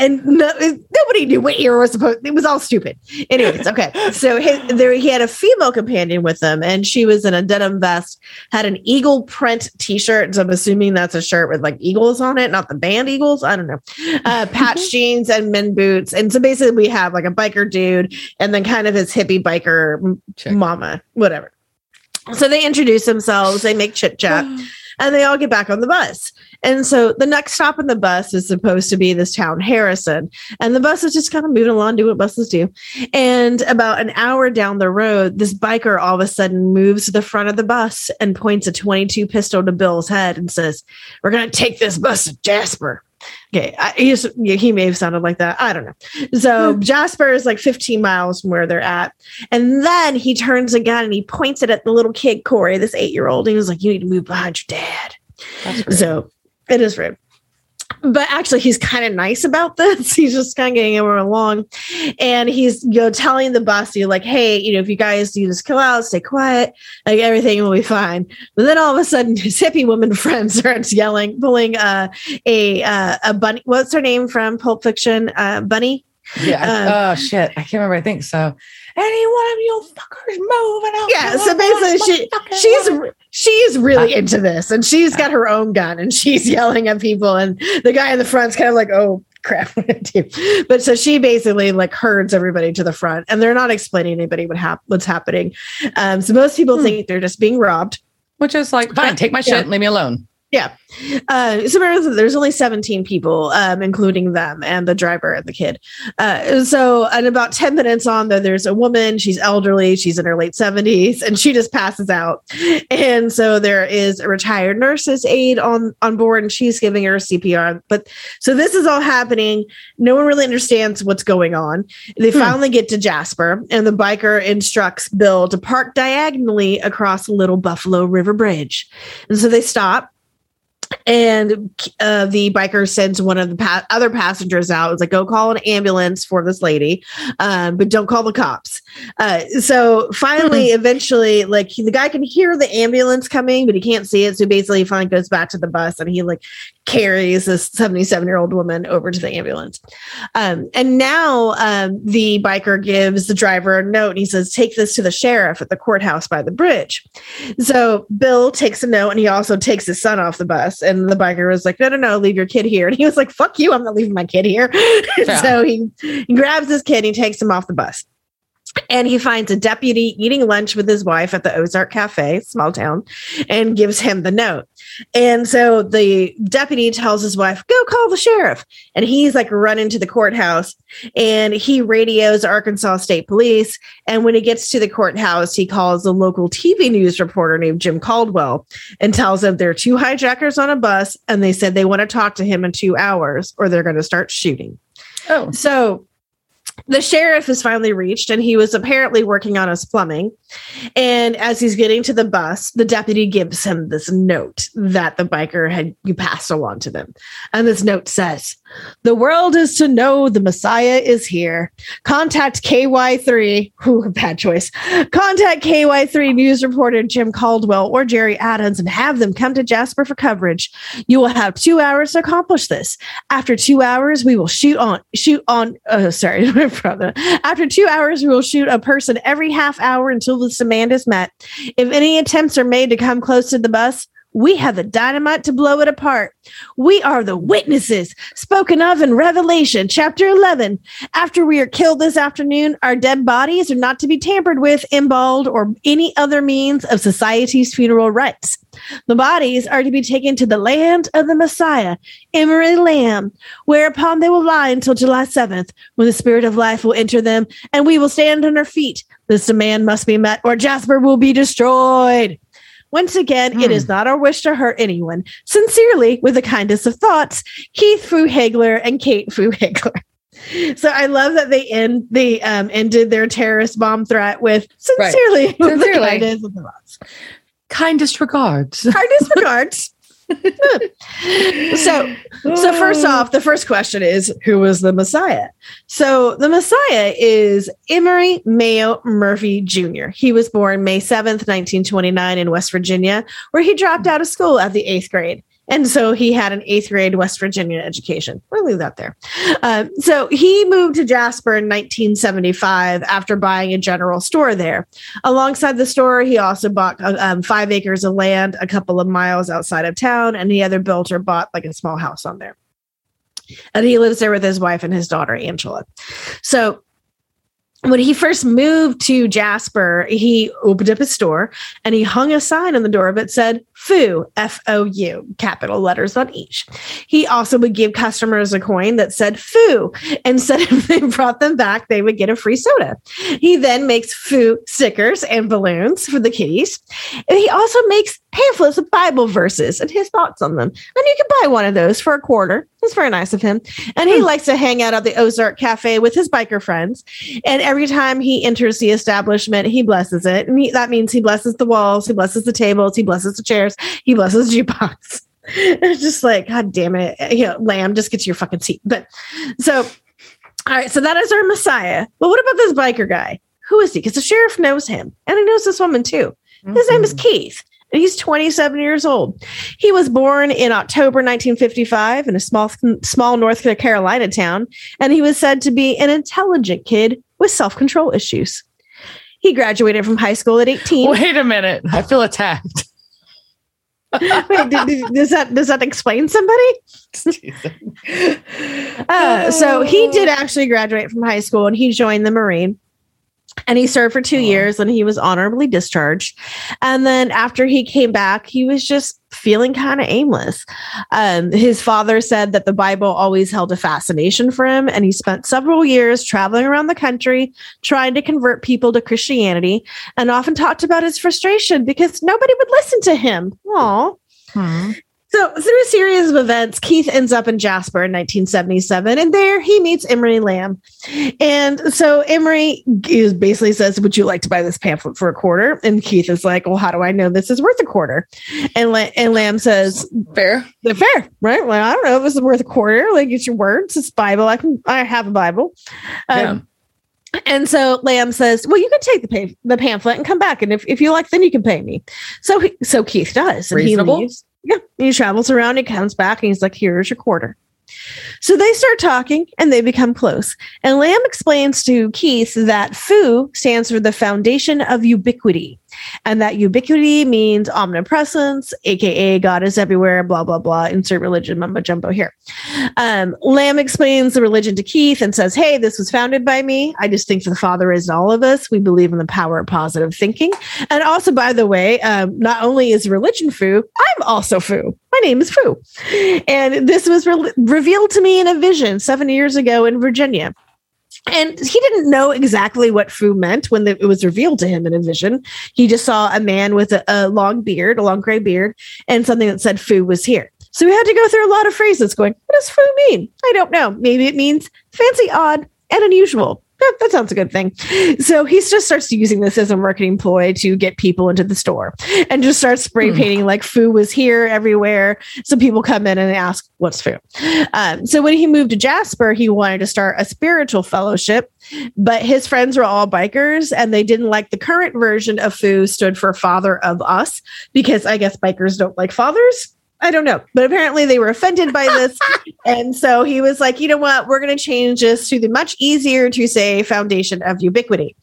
And no, nobody knew what ear was supposed. It was all stupid. Anyways, okay. So he, there, he had a female companion with him, and she was in a denim vest, had an eagle print T-shirt. So I'm assuming that's a shirt with like eagles on it, not the band Eagles. I don't know. Uh, patch jeans and men boots, and so basically we have like a biker dude, and then kind of his hippie biker Check. mama, whatever. So they introduce themselves, they make chit chat, and they all get back on the bus. And so the next stop on the bus is supposed to be this town, Harrison. And the bus is just kind of moving along, doing what buses do. And about an hour down the road, this biker all of a sudden moves to the front of the bus and points a 22 pistol to Bill's head and says, We're going to take this bus to Jasper. Okay, I, he, he may have sounded like that. I don't know. So hmm. Jasper is like 15 miles from where they're at. And then he turns again and he points it at the little kid, Corey, this eight year old. He was like, You need to move behind your dad. So it is rude. But actually, he's kind of nice about this. He's just kind of getting everyone along. And he's, you know, telling the bus, you like, hey, you know, if you guys do this kill out, stay quiet, like everything will be fine. But then all of a sudden, his hippie woman friend starts yelling, pulling uh, a uh, a bunny. What's her name from Pulp Fiction? Uh, bunny. yeah. um, oh shit! I can't remember. I think so. Any one of you fuckers moving out? Yeah. So basically, she she's she's really into this, and she's got her own gun, and she's yelling at people, and the guy in the front's kind of like, "Oh crap, what do I do?" But so she basically like herds everybody to the front, and they're not explaining to anybody what hap- what's happening. Um, so most people Hmm. think they're just being robbed. which is like fine. Take my shit. Yeah. Leave me alone. Yeah. Uh, so there's only 17 people, um, including them and the driver and the kid. Uh, so, and about 10 minutes on, though, there's a woman. She's elderly. She's in her late 70s, and she just passes out. And so there is a retired nurse's aide on on board, and she's giving her CPR. But so this is all happening. No one really understands what's going on. They Hmm. finally get to Jasper, and the biker instructs Bill to park diagonally across Little Buffalo River Bridge. And so they stop and uh, the biker sends one of the pa- other passengers out. It's like, go call an ambulance for this lady, um, but don't call the cops. Uh, so finally, eventually, like he, the guy can hear the ambulance coming, but he can't see it. So basically, he finally goes back to the bus and he like carries this 77 year old woman over to the ambulance. Um, and now um, the biker gives the driver a note and he says, Take this to the sheriff at the courthouse by the bridge. So Bill takes a note and he also takes his son off the bus. And the biker was like, No, no, no, leave your kid here. And he was like, Fuck you, I'm not leaving my kid here. Yeah. so he, he grabs his kid and he takes him off the bus and he finds a deputy eating lunch with his wife at the Ozark Cafe, small town, and gives him the note. And so the deputy tells his wife, Go call the sheriff. And he's like running to the courthouse and he radios Arkansas State Police. And when he gets to the courthouse, he calls a local TV news reporter named Jim Caldwell and tells him there are two hijackers on a bus and they said they want to talk to him in two hours or they're going to start shooting. Oh, so the sheriff is finally reached and he was apparently working on his plumbing. And as he's getting to the bus the deputy gives him this note that the biker had you passed along to them. And this note says the world is to know the Messiah is here. Contact KY3. Ooh, bad choice. Contact KY3 news reporter Jim Caldwell or Jerry Adams and have them come to Jasper for coverage. You will have two hours to accomplish this. After two hours, we will shoot on, shoot on, uh, sorry. After two hours, we will shoot a person every half hour until this demand is met. If any attempts are made to come close to the bus, we have the dynamite to blow it apart. We are the witnesses spoken of in Revelation chapter 11. After we are killed this afternoon, our dead bodies are not to be tampered with, embalmed, or any other means of society's funeral rites. The bodies are to be taken to the land of the Messiah, Emery Lamb, whereupon they will lie until July 7th, when the spirit of life will enter them, and we will stand on our feet. This demand must be met, or Jasper will be destroyed. Once again, it is hmm. not our wish to hurt anyone. Sincerely, with the kindest of thoughts, Keith Fu Haigler and Kate Fu Haigler. So I love that they end they um, ended their terrorist bomb threat with sincerely, right. with sincerely. kindest of thoughts. Kindest regards. Kindest regards. So so first off the first question is who was the messiah? So the messiah is emery mayo murphy jr he was born may 7th 1929 in west virginia where he dropped out of school at the eighth grade and so he had an eighth grade West Virginia education. We'll leave that there. Um, so he moved to Jasper in 1975 after buying a general store there. Alongside the store, he also bought uh, um, five acres of land a couple of miles outside of town, and he either built or bought like a small house on there. And he lives there with his wife and his daughter, Angela. So when he first moved to Jasper, he opened up his store and he hung a sign on the door of that said FOU, F O U, capital letters on each. He also would give customers a coin that said FOU and said if they brought them back, they would get a free soda. He then makes FOU stickers and balloons for the kitties. And he also makes pamphlets of Bible verses and his thoughts on them. And you can buy one of those for a quarter. It's very nice of him. And he hmm. likes to hang out at the Ozark Cafe with his biker friends. And every time he enters the establishment, he blesses it. And he, that means he blesses the walls, he blesses the tables, he blesses the chairs, he blesses jukebox. it's just like, God damn it. You know, lamb, just get to your fucking seat. But so, all right. So that is our Messiah. Well, what about this biker guy? Who is he? Because the sheriff knows him and he knows this woman too. His mm-hmm. name is mm-hmm. Keith. He's 27 years old. He was born in October 1955 in a small, small North Carolina town, and he was said to be an intelligent kid with self control issues. He graduated from high school at 18. Wait a minute. I feel attacked. Wait, does that does that explain somebody? uh, so he did actually graduate from high school and he joined the Marine and he served for two oh. years and he was honorably discharged and then after he came back he was just feeling kind of aimless um, his father said that the bible always held a fascination for him and he spent several years traveling around the country trying to convert people to christianity and often talked about his frustration because nobody would listen to him Aww. Hmm. So, through a series of events, Keith ends up in Jasper in 1977, and there he meets Emery Lamb. And so Emery is basically says, "Would you like to buy this pamphlet for a quarter?" And Keith is like, "Well, how do I know this is worth a quarter?" And La- and Lamb says, "Fair, fair, right? Well, I don't know if it's worth a quarter. Like it's your words, it's Bible. I can, I have a Bible." Um, yeah. And so Lamb says, "Well, you can take the pay- the pamphlet and come back, and if, if you like, then you can pay me." So he, so Keith does, and Reasonable. he leaves Yeah. He travels around, he comes back, and he's like, here's your quarter. So they start talking and they become close. And Lamb explains to Keith that FU stands for the foundation of ubiquity. And that ubiquity means omnipresence, aka God is everywhere, blah, blah, blah. Insert religion mumbo jumbo here. Um, Lamb explains the religion to Keith and says, Hey, this was founded by me. I just think the Father is in all of us. We believe in the power of positive thinking. And also, by the way, um, not only is religion foo, I'm also foo. My name is Foo. And this was re- revealed to me in a vision seven years ago in Virginia. And he didn't know exactly what Fu meant when the, it was revealed to him in a vision. He just saw a man with a, a long beard, a long gray beard, and something that said Fu was here. So we had to go through a lot of phrases going, what does Fu mean? I don't know. Maybe it means fancy, odd, and unusual that, that sounds a good thing. So he just starts using this as a marketing ploy to get people into the store and just starts spray hmm. painting like Fu was here everywhere. So people come in and ask, what's Fu? Um, so when he moved to Jasper, he wanted to start a spiritual fellowship, but his friends were all bikers and they didn't like the current version of Fu stood for father of us because I guess bikers don't like fathers. I don't know, but apparently they were offended by this. and so he was like, you know what? We're going to change this to the much easier to say foundation of ubiquity.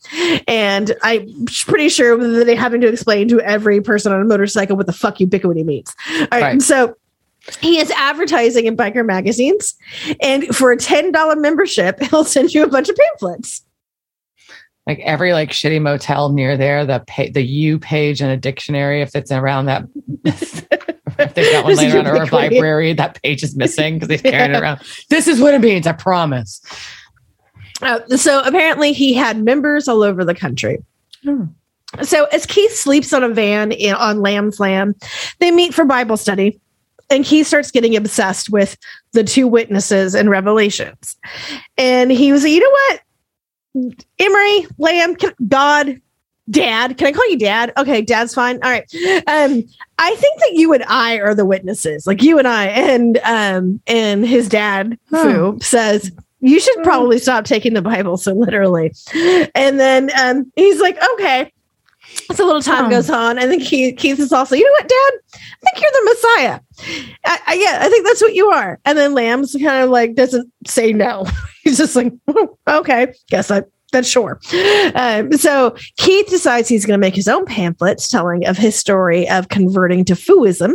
And I'm pretty sure that they having to explain to every person on a motorcycle what the fuck ubiquity means. All right. right. So he is advertising in biker magazines. And for a $10 membership, he'll send you a bunch of pamphlets like every like shitty motel near there, the pay, the U page in a dictionary, if it's around that, if they've got one laying around or a library, that page is missing because they've carried yeah. it around. This is what it means. I promise. Uh, so apparently he had members all over the country. Hmm. So as Keith sleeps on a van in, on Lamb's Land, they meet for Bible study. And Keith starts getting obsessed with the two witnesses and revelations. And he was, you know what? Emery, Lamb, God, Dad. Can I call you Dad? Okay, Dad's fine. All right. Um, I think that you and I are the witnesses. Like you and I, and um, and his dad, Fu, says you should probably stop taking the Bible so literally. And then um, he's like, okay. So a little time goes on, and then Keith, Keith is also, you know what, Dad? I think you're the Messiah. I, I, yeah, I think that's what you are. And then Lamb's kind of like doesn't say no. He's just like, oh, okay, guess I that's sure. Um, so Keith decides he's going to make his own pamphlets telling of his story of converting to Fuism,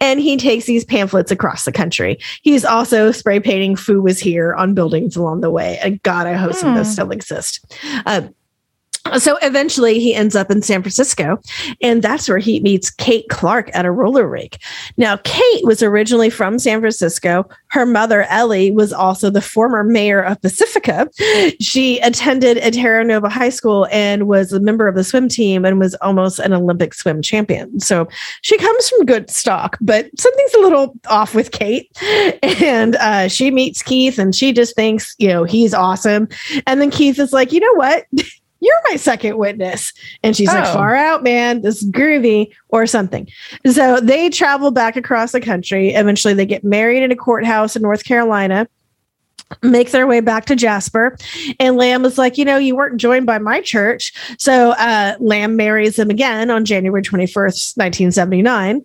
and he takes these pamphlets across the country. He's also spray painting "Fu was here" on buildings along the way. And God, I hope some of those hmm. still exist. Uh, so eventually he ends up in San Francisco, and that's where he meets Kate Clark at a roller rink. Now, Kate was originally from San Francisco. Her mother, Ellie, was also the former mayor of Pacifica. She attended at Terra Nova High School and was a member of the swim team and was almost an Olympic swim champion. So she comes from good stock, but something's a little off with Kate. And uh, she meets Keith and she just thinks, you know, he's awesome. And then Keith is like, you know what? You're my second witness. And she's oh. like, far out, man. This is groovy or something. So they travel back across the country. Eventually, they get married in a courthouse in North Carolina make their way back to Jasper. And Lamb was like, you know, you weren't joined by my church. So uh, Lamb marries him again on January 21st, 1979.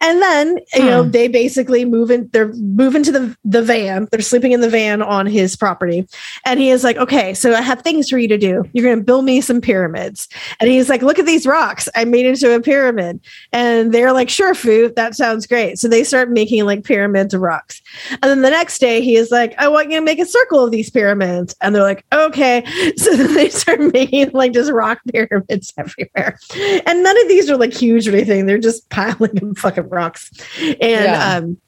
And then, you hmm. know, they basically move in, they're moving to the, the van. They're sleeping in the van on his property. And he is like, okay, so I have things for you to do. You're going to build me some pyramids. And he's like, look at these rocks. I made into a pyramid. And they're like, sure, Foo, that sounds great. So they start making like pyramids of rocks. And then the next day, he is like, I want you to make a circle of these pyramids. And they're like, okay. So then they start making like just rock pyramids everywhere. And none of these are like huge or anything. They're just piling of fucking rocks. And yeah. um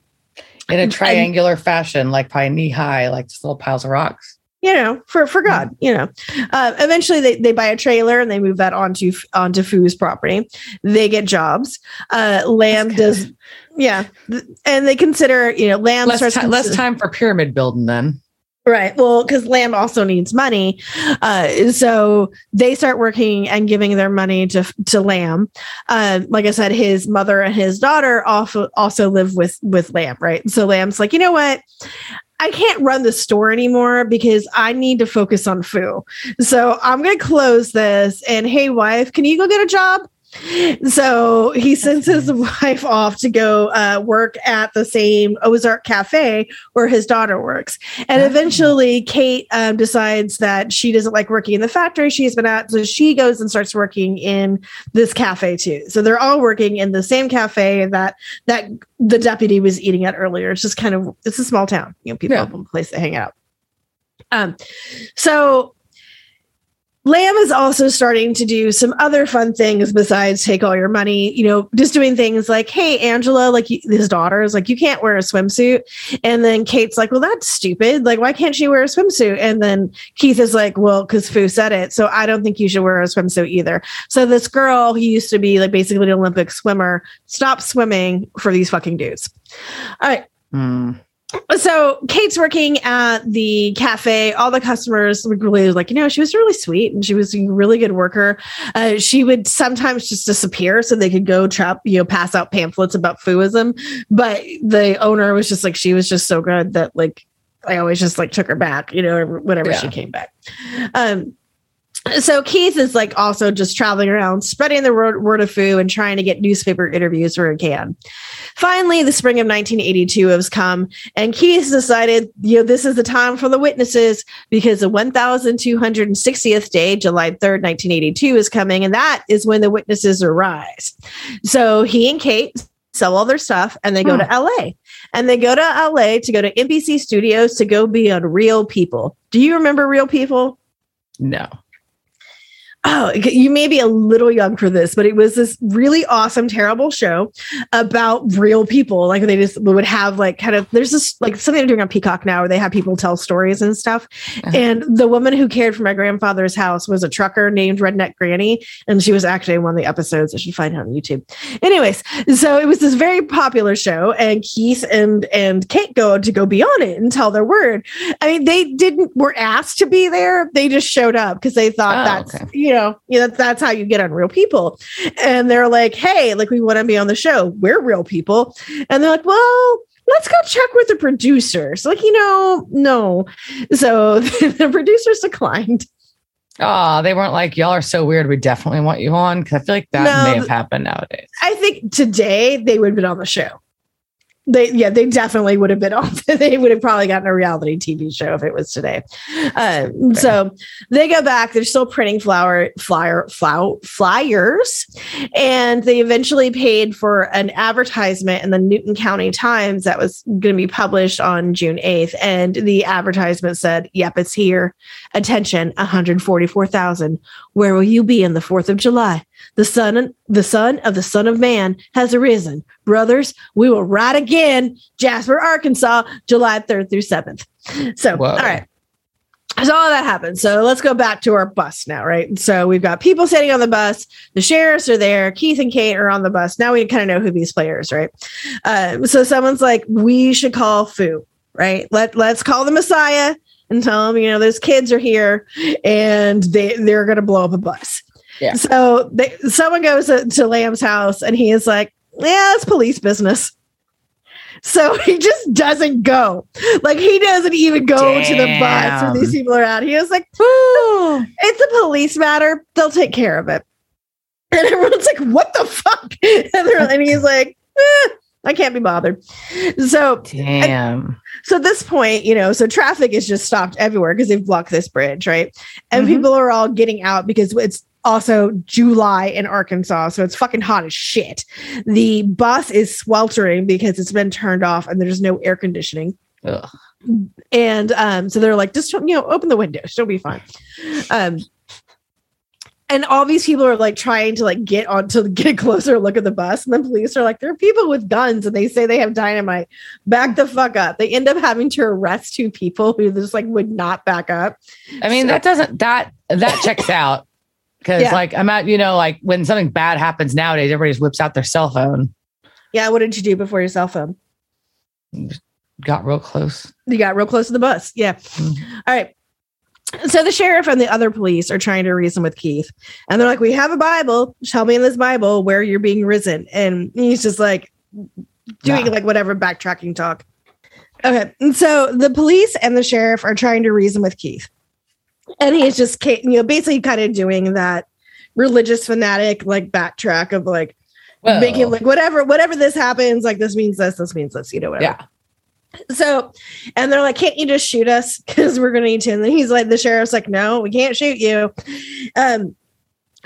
in a triangular and, fashion, like probably knee high, like just little piles of rocks you know, for for God, you know. Uh, eventually, they, they buy a trailer and they move that onto onto Fu's property. They get jobs. Uh, Lamb does, yeah, and they consider you know Lamb less, starts less time for pyramid building then. Right. Well, because Lamb also needs money, uh, so they start working and giving their money to to Lamb. Uh, like I said, his mother and his daughter also also live with with Lamb. Right. So Lamb's like, you know what? I can't run the store anymore because I need to focus on Fu. So I'm going to close this. And hey, wife, can you go get a job? So he sends his wife off to go uh, work at the same Ozark Cafe where his daughter works. And eventually, Kate um, decides that she doesn't like working in the factory she's been at. So she goes and starts working in this cafe too. So they're all working in the same cafe that that the deputy was eating at earlier. It's just kind of it's a small town. You know, people Yeah. have a place to hang out. Um, so Lamb is also starting to do some other fun things besides take all your money, you know, just doing things like, hey, Angela, like his daughter is like, you can't wear a swimsuit. And then Kate's like, well, that's stupid. Like, why can't she wear a swimsuit? And then Keith is like, well, because Fu said it. So I don't think you should wear a swimsuit either. So this girl who used to be like basically an Olympic swimmer stopped swimming for these fucking dudes. All right Hmm. So Kate's working at the cafe. All the customers were really like, you know, she was really sweet and she was a really good worker. Uh, she would sometimes just disappear so they could go trap, you know, pass out pamphlets about fooism. But the owner was just like, she was just so good that like I always just like took her back, you know, whenever Yeah. she came back. Um, so Keith is like also just traveling around, spreading the word, word of foo and trying to get newspaper interviews where he can. Finally, the spring of 1982 has come, and Keith decided, you know, this is the time for the witnesses because the 1260th day, July 3rd, 1982, is coming, and that is when the witnesses arise. So he and Kate sell all their stuff and they go Hmm. to LA. And they go to LA to go to NBC Studios to go be on Real People. Do you remember Real People? No. Oh, you may be a little young for this, but it was this really awesome, terrible show about real people. Like they just would have like kind of there's this like something they're doing on Peacock now where they have people tell stories and stuff. Uh-huh. And the woman who cared for my grandfather's house was a trucker named Redneck Granny, and she was actually in one of the episodes that you find on YouTube. Anyways, so it was this very popular show, and Keith and and Kate go to go be on it and tell their word. I mean, they didn't were asked to be there; they just showed up because they thought Oh, that's okay. you know, you know, that's how you get on real people. And they're like, hey, like we want to be on the show. We're real people. And they're like, well, let's go check with the producers. Like, you know, no. So the producers declined. Oh, they weren't like, y'all are so weird. We definitely want you on. Cause I feel like that No, may have happened nowadays. I think today they would have been on the show. They yeah, they definitely would have been on. They would have probably gotten a reality TV show if it was today. Um, so they go back. They're still printing flower flyer flow, flyers, and they eventually paid for an advertisement in the Newton County Times that was going to be published on June eighth. And the advertisement said, "Yep, it's here. Attention, one hundred forty-four thousand. Where will you be on the Fourth of July?" The son, the son of the Son of Man has arisen. Brothers, we will ride again. Jasper, Arkansas, July 3rd through 7th. So, Whoa. all right. So all that happened. So let's go back to our bus now, right? So we've got people sitting on the bus. The sheriffs are there. Keith and Kate are on the bus. Now we kind of know who these players, right? Uh, so someone's like, we should call Fu, right? Let let's call the Messiah and tell them, you know, those kids are here and they they're gonna blow up a bus. Yeah. So they, someone goes to, Lamb's house and he is like, yeah, it's police business. So he just doesn't go. Like he doesn't even go to the bus when these people are out. He was like, it's a police matter. They'll take care of it. And everyone's like, what the fuck? And, and he's like, eh, I can't be bothered. So Damn. so at this point, you know, so traffic is just stopped everywhere because they've blocked this bridge, right? And Mhm. people are all getting out because it's also July in Arkansas, so it's fucking hot as shit. The bus is sweltering because it's been turned off and there's no air conditioning. Ugh. And um, so they're like, just you know, open the windows, it'll be fine. Um, and all these people are like trying to like get on to get a closer look at the bus, and the police are like, there are people with guns, and they say they have dynamite. Back the fuck up. They end up having to arrest two people who just like would not back up. I mean, So- that doesn't that that checks out. Cause Yeah. like I'm at, you know, like when something bad happens nowadays, everybody just whips out their cell phone. Yeah, what did you do before your cell phone? Got real close. You got real close to the bus. Yeah. Mhm. All right. So the sheriff and the other police are trying to reason with Keith. And they're like, We have a Bible. Tell me in this Bible where you're being risen. And he's just like doing Nah. like whatever backtracking talk. Okay. And so the police and the sheriff are trying to reason with Keith. And he's just, you know, basically kind of doing that religious fanatic like backtrack of like making like whatever whatever this happens like this means this this means this you know whatever. Yeah. so and they're like can't you just shoot us? Because we're gonna need to. And then he's like the sheriff's like no we can't shoot you. Um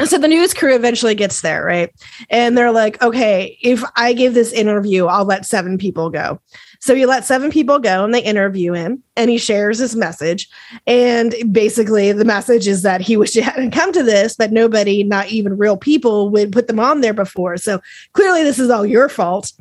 so the news crew eventually gets there right? And they're like okay if i give this interview i'll let seven people go so he let seven people go and they interview him and he shares his message. And basically, the message is that he wished he hadn't come to this, but nobody, not even real people, would put them on there before. So clearly, this is all your fault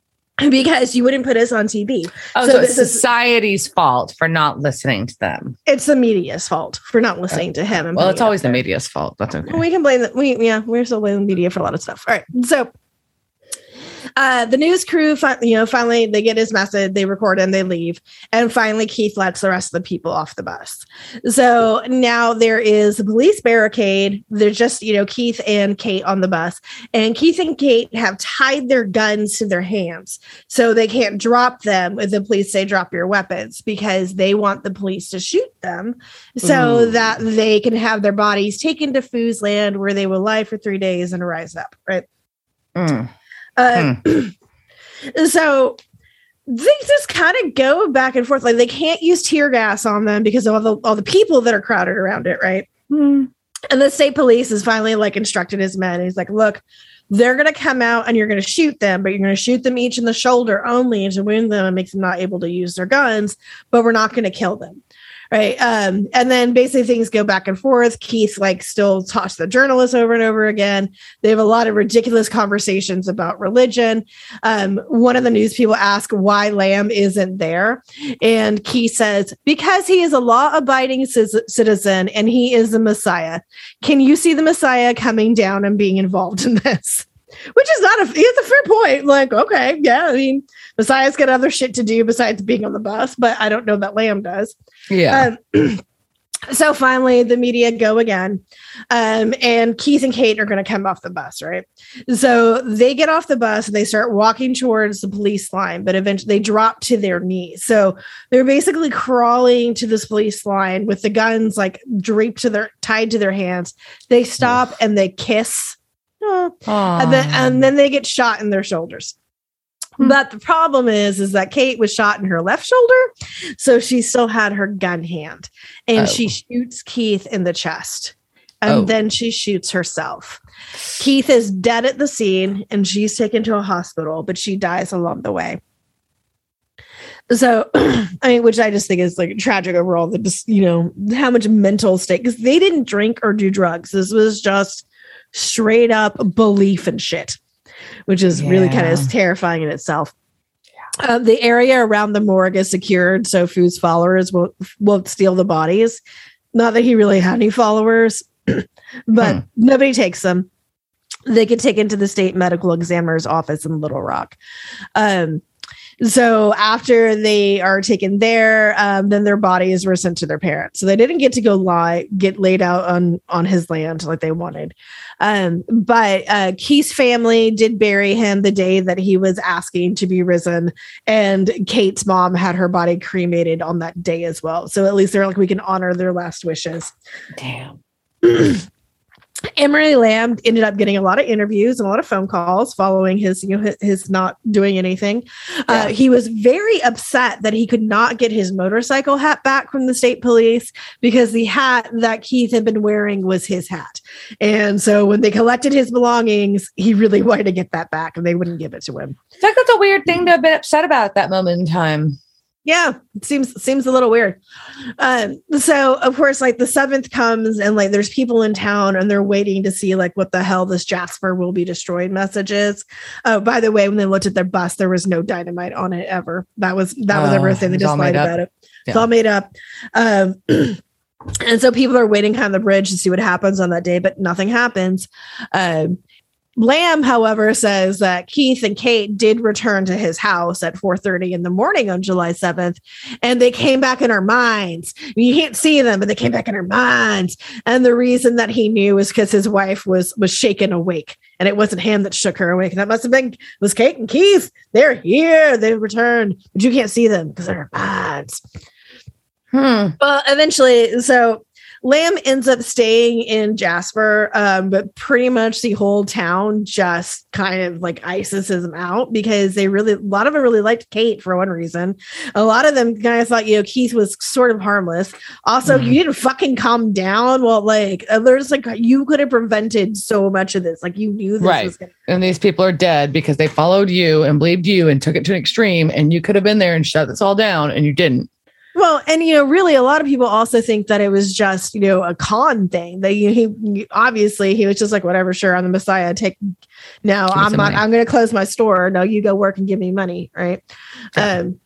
because you wouldn't put us on TV. Oh, so, so it's society's is, fault for not listening to them. It's the media's fault for not listening to him. well, it's always the media's fault. That's okay. We can blame that. We yeah, we're still blaming the media for a lot of stuff. All right, so uh, the news crew, fi- you know, finally they get his message, they record and they leave, and finally Keith lets the rest of the people off the bus. So now there is a police barricade. There's just you know Keith and Kate on the bus, and Keith and Kate have tied their guns to their hands so they can't drop them if the police say drop your weapons because they want the police to shoot them so mm. that they can have their bodies taken to Foos land where they will lie for three days and rise up. Right. Mm. Uh, hmm. so they just kind of go back and forth. Like they can't use tear gas on them because of all the all the people that are crowded around it, right? Mm. And the state police is finally like instructed his men. He's like, look, they're gonna come out and you're gonna shoot them, but you're gonna shoot them each in the shoulder only to wound them and make them not able to use their guns, but we're not gonna kill them right. Um and then basically things go back and forth. Keith like still talks to the journalists over and over again. They have a lot of ridiculous conversations about religion. Um one of the news people ask why lamb isn't there. And keith says because he is a law-abiding citizen and he is the messiah. Can you see the messiah coming down and being involved in this which is not a it's a fair point like okay yeah i mean messiah's got other shit to do besides being on the bus but i don't know that lamb does yeah. Um, so finally, the media go again, um, and Keith and Kate are going to come off the bus, right? So they get off the bus and they start walking towards the police line, but eventually they drop to their knees. So they're basically crawling to this police line with the guns like draped to their tied to their hands. They stop and they kiss, oh, and then and then they get shot in their shoulders. Hmm. But the problem is, is that Kate was shot in her left shoulder, so she still had her gun hand, and oh. she shoots Keith in the chest, and oh. then she shoots herself. Keith is dead at the scene, and she's taken to a hospital, but she dies along the way. So, I mean, which I just think is like tragic overall. That just you know how much mental state because they didn't drink or do drugs. This was just straight up belief and shit which is yeah. really kind of terrifying in itself. Uh, the area around the morgue is secured, so Foos followers won't won't steal the bodies. Not that he really had any followers, but hmm. nobody takes them. They get taken to the state medical examiner's office in Little Rock. Um, so after they are taken there, um, then their bodies were sent to their parents. So they didn't get to go lie, get laid out on on his land like they wanted. Um, but uh, Keith's family did bury him the day that he was asking to be risen, and Kate's mom had her body cremated on that day as well. So at least they're like, we can honor their last wishes. Damn. Emery Lamb ended up getting a lot of interviews and a lot of phone calls following his, you know, his, his not doing anything. Uh, yeah. Uh, he was very upset that he could not get his motorcycle hat back from the state police because the hat that Keith had been wearing was his hat. And so when they collected his belongings, he really wanted to get that back and they wouldn't give it to him. I think that's a weird thing to have been upset about at that moment in time yeah it seems seems a little weird. Um so of course like the seventh comes and like there's people in town and they're waiting to see like what the hell this jasper will be destroyed message is oh by the way when they looked at their bus there was no dynamite on it ever. That was that was uh, everything they just lied about it. Yeah. it's all made up. Um and so people are waiting on the bridge to see what happens on that day but nothing happens. Um Lamb, however, says that Keith and Kate did return to his house at 4:30 in the morning on July 7th, and they came back in our minds. You can't see them, but they came back in our minds. And the reason that he knew was because his wife was was shaken awake, and it wasn't him that shook her awake. That must have been was Kate and Keith. They're here. They returned, but you can't see them because they're minds. Hmm. Well, eventually, so Lamb ends up staying in Jasper, um, but pretty much the whole town just kind of like ISIS him out because they really, a lot of them really liked Kate for one reason. A lot of them kind of thought, you know, Keith was sort of harmless. Also, mm-hmm. you didn't fucking calm down. Well, like, uh, there's like, you could have prevented so much of this. Like, you knew this right. was going And these people are dead because they followed you and believed you and took it to an extreme. And you could have been there and shut this all down and you didn't. Well, and you know, really, a lot of people also think that it was just you know a con thing. That he, he obviously he was just like whatever, sure, I'm the Messiah. Take no, I'm not. Money. I'm going to close my store. No, you go work and give me money, right? Um,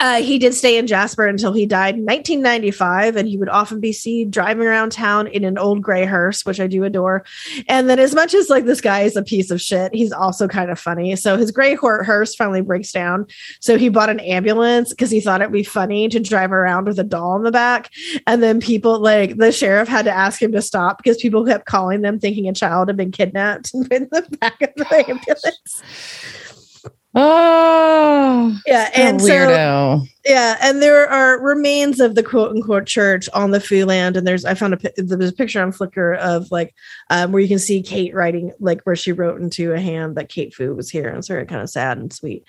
uh, he did stay in Jasper until he died in 1995, and he would often be seen driving around town in an old gray hearse, which I do adore. And then, as much as like this guy is a piece of shit, he's also kind of funny. So his gray hearse finally breaks down. So he bought an ambulance because he thought it'd be funny to drive around with a doll in the back. And then people like the sheriff had to ask him to stop because people kept calling them thinking a child had been kidnapped in the back of the ambulance. Oh, yeah, and weirdo. so yeah, and there are remains of the quote unquote church on the Fu land, and there's I found a there's a picture on Flickr of like um, where you can see Kate writing like where she wrote into a hand that Kate Fu was here, and it's very kind of sad and sweet.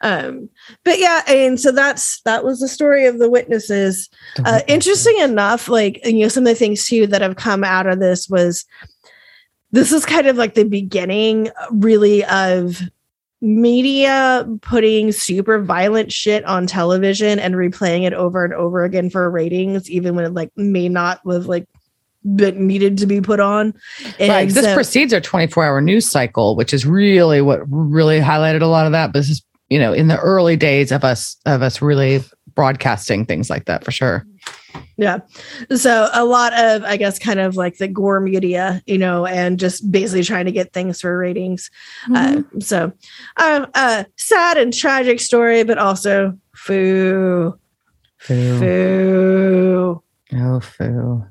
Um, but yeah, and so that's that was the story of the witnesses. Uh, interesting enough, like you know some of the things too that have come out of this was this is kind of like the beginning really of media putting super violent shit on television and replaying it over and over again for ratings, even when it like may not was like that needed to be put on. And right. This precedes our 24 hour news cycle, which is really what really highlighted a lot of that. But this is, you know, in the early days of us of us really broadcasting things like that for sure. Yeah. So a lot of, I guess, kind of like the gore media, you know, and just basically trying to get things for ratings. Mm-hmm. Uh, so, uh, uh, sad and tragic story, but also foo. Foo. Foo. Oh, foo.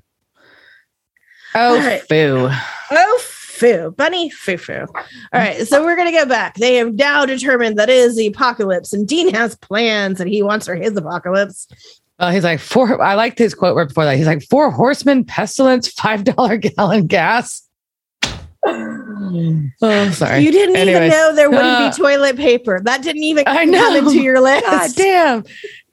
Oh, right. foo. Oh, foo. Bunny foo foo. All right. So we're going to go back. They have now determined that it is the apocalypse, and Dean has plans and he wants for his apocalypse. Uh, he's like four. I liked his quote right before that. He's like four horsemen, pestilence, five dollar gallon gas. Oh, sorry. You didn't Anyways, even know there wouldn't uh, be toilet paper. That didn't even I know. come into your list. God damn,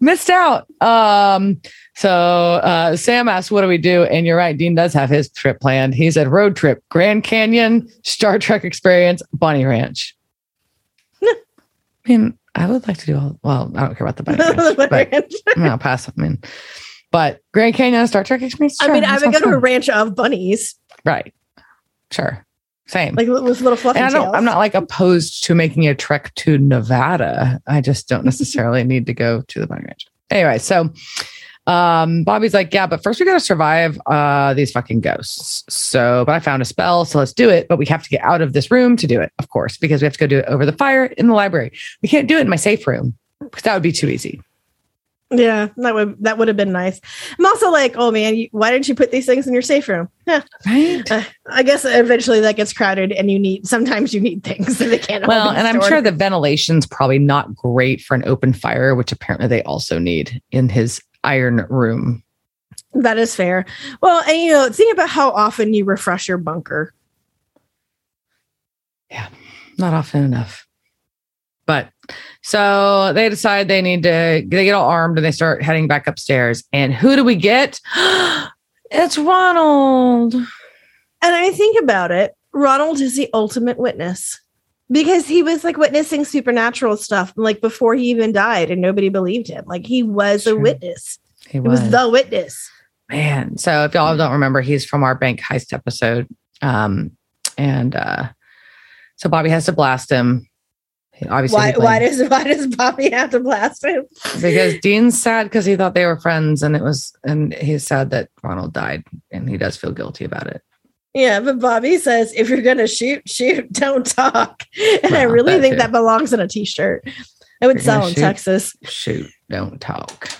missed out. Um. So uh, Sam asked, "What do we do?" And you're right. Dean does have his trip planned. He said, "Road trip, Grand Canyon, Star Trek experience, Bunny Ranch." I mean, I would like to do all. Well, I don't care about the bunny ranch, but ranch. I'll pass. I mean, but Grand Canyon Star Trek experience. Sure, I mean, I would go to a ranch of bunnies. Right. Sure. Same. Like with little fluffy and I don't, tails. I'm not like opposed to making a trek to Nevada. I just don't necessarily need to go to the bunny ranch. Anyway, so um, Bobby's like, yeah, but first we got to survive uh, these fucking ghosts. So, but I found a spell, so let's do it. But we have to get out of this room to do it, of course, because we have to go do it over the fire in the library. We can't do it in my safe room because that would be too easy. Yeah, that would that would have been nice. I'm also like, oh man, you, why didn't you put these things in your safe room? Yeah, right. Uh, I guess eventually that gets crowded, and you need sometimes you need things that they can't. Well, and I'm sure the ventilation's probably not great for an open fire, which apparently they also need in his iron room. That is fair. Well, and you know, think about how often you refresh your bunker. Yeah, not often enough. But so they decide they need to they get all armed and they start heading back upstairs. And who do we get? it's Ronald. And I think about it, Ronald is the ultimate witness because he was like witnessing supernatural stuff like before he even died and nobody believed him. Like he was a witness. He was. was. the witness. Man so if y'all don't remember he's from our bank heist episode. Um and uh so bobby has to blast him. Obviously why, why does why does bobby have to blast him? Because dean's sad because he thought they were friends and it was and he's sad that ronald died and he does feel guilty about it yeah, but Bobby says if you're gonna shoot, shoot, don't talk. And I really think too. that belongs on a t-shirt. It would sell in shoot, Texas. Shoot, don't talk.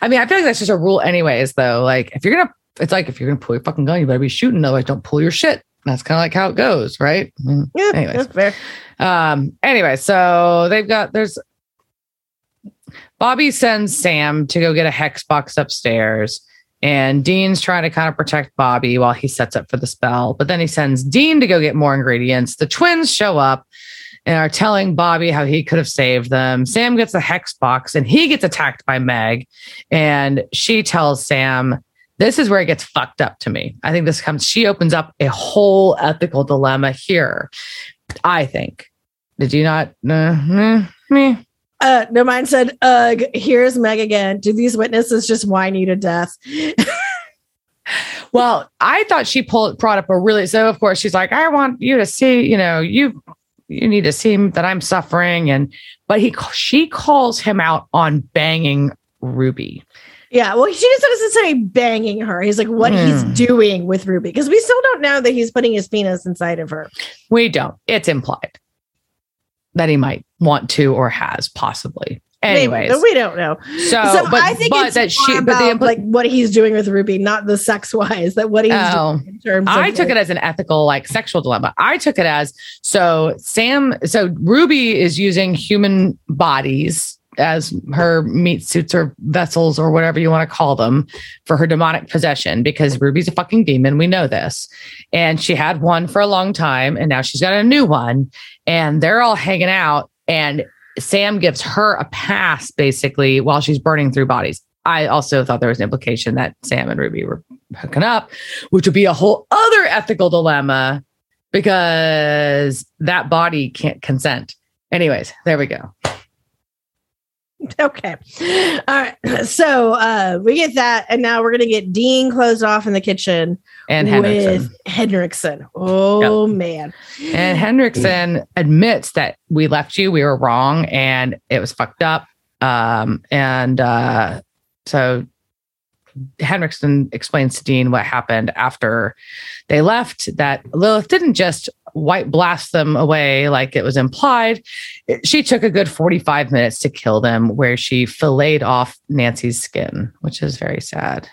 I mean, I feel like that's just a rule, anyways. Though, like if you're gonna, it's like if you're gonna pull your fucking gun, you better be shooting. Otherwise, don't pull your shit. That's kind of like how it goes, right? Yeah, anyways. that's fair. Um. Anyway, so they've got there's Bobby sends Sam to go get a hex box upstairs And Dean's trying to kind of protect Bobby while he sets up for the spell. But then he sends Dean to go get more ingredients. The twins show up and are telling Bobby how he could have saved them. Sam gets the hex box and he gets attacked by Meg. And she tells Sam, this is where it gets fucked up to me. I think this comes, she opens up a whole ethical dilemma here. I think. Did you not? Uh, me? Uh, no, mine said, Ugh, here's Meg again. Do these witnesses just whine you to death? well, I thought she pulled brought up a really so of course she's like, I want you to see, you know, you you need to see that I'm suffering. And but he she calls him out on banging Ruby. Yeah, well, she just doesn't say banging her. He's like, what mm. he's hmm. doing with Ruby, because we still don't know that he's putting his penis inside of her. We don't. It's implied that he might want to or has possibly. Anyways, Maybe, we don't know. So, so but, I think but that she, but the impl- like what he's doing with Ruby, not the sex wise. That what he's oh, doing in terms. I took like, it as an ethical, like sexual dilemma. I took it as so. Sam, so Ruby is using human bodies as her meat suits or vessels or whatever you want to call them for her demonic possession because Ruby's a fucking demon. We know this. And she had one for a long time and now she's got a new one and they're all hanging out and Sam gives her a pass basically while she's burning through bodies. I also thought there was an implication that Sam and Ruby were hooking up, which would be a whole other ethical dilemma because that body can't consent. Anyways, there we go. Okay. All right. So uh, we get that. And now we're going to get Dean closed off in the kitchen and Henriksen. with Henriksen. Oh, yep. man. And Henriksen admits that we left you. We were wrong and it was fucked up. Um, and uh, so Henriksen explains to Dean what happened after they left that Lilith didn't just white blast them away like it was implied. She took a good 45 minutes to kill them, where she filleted off Nancy's skin, which is very sad.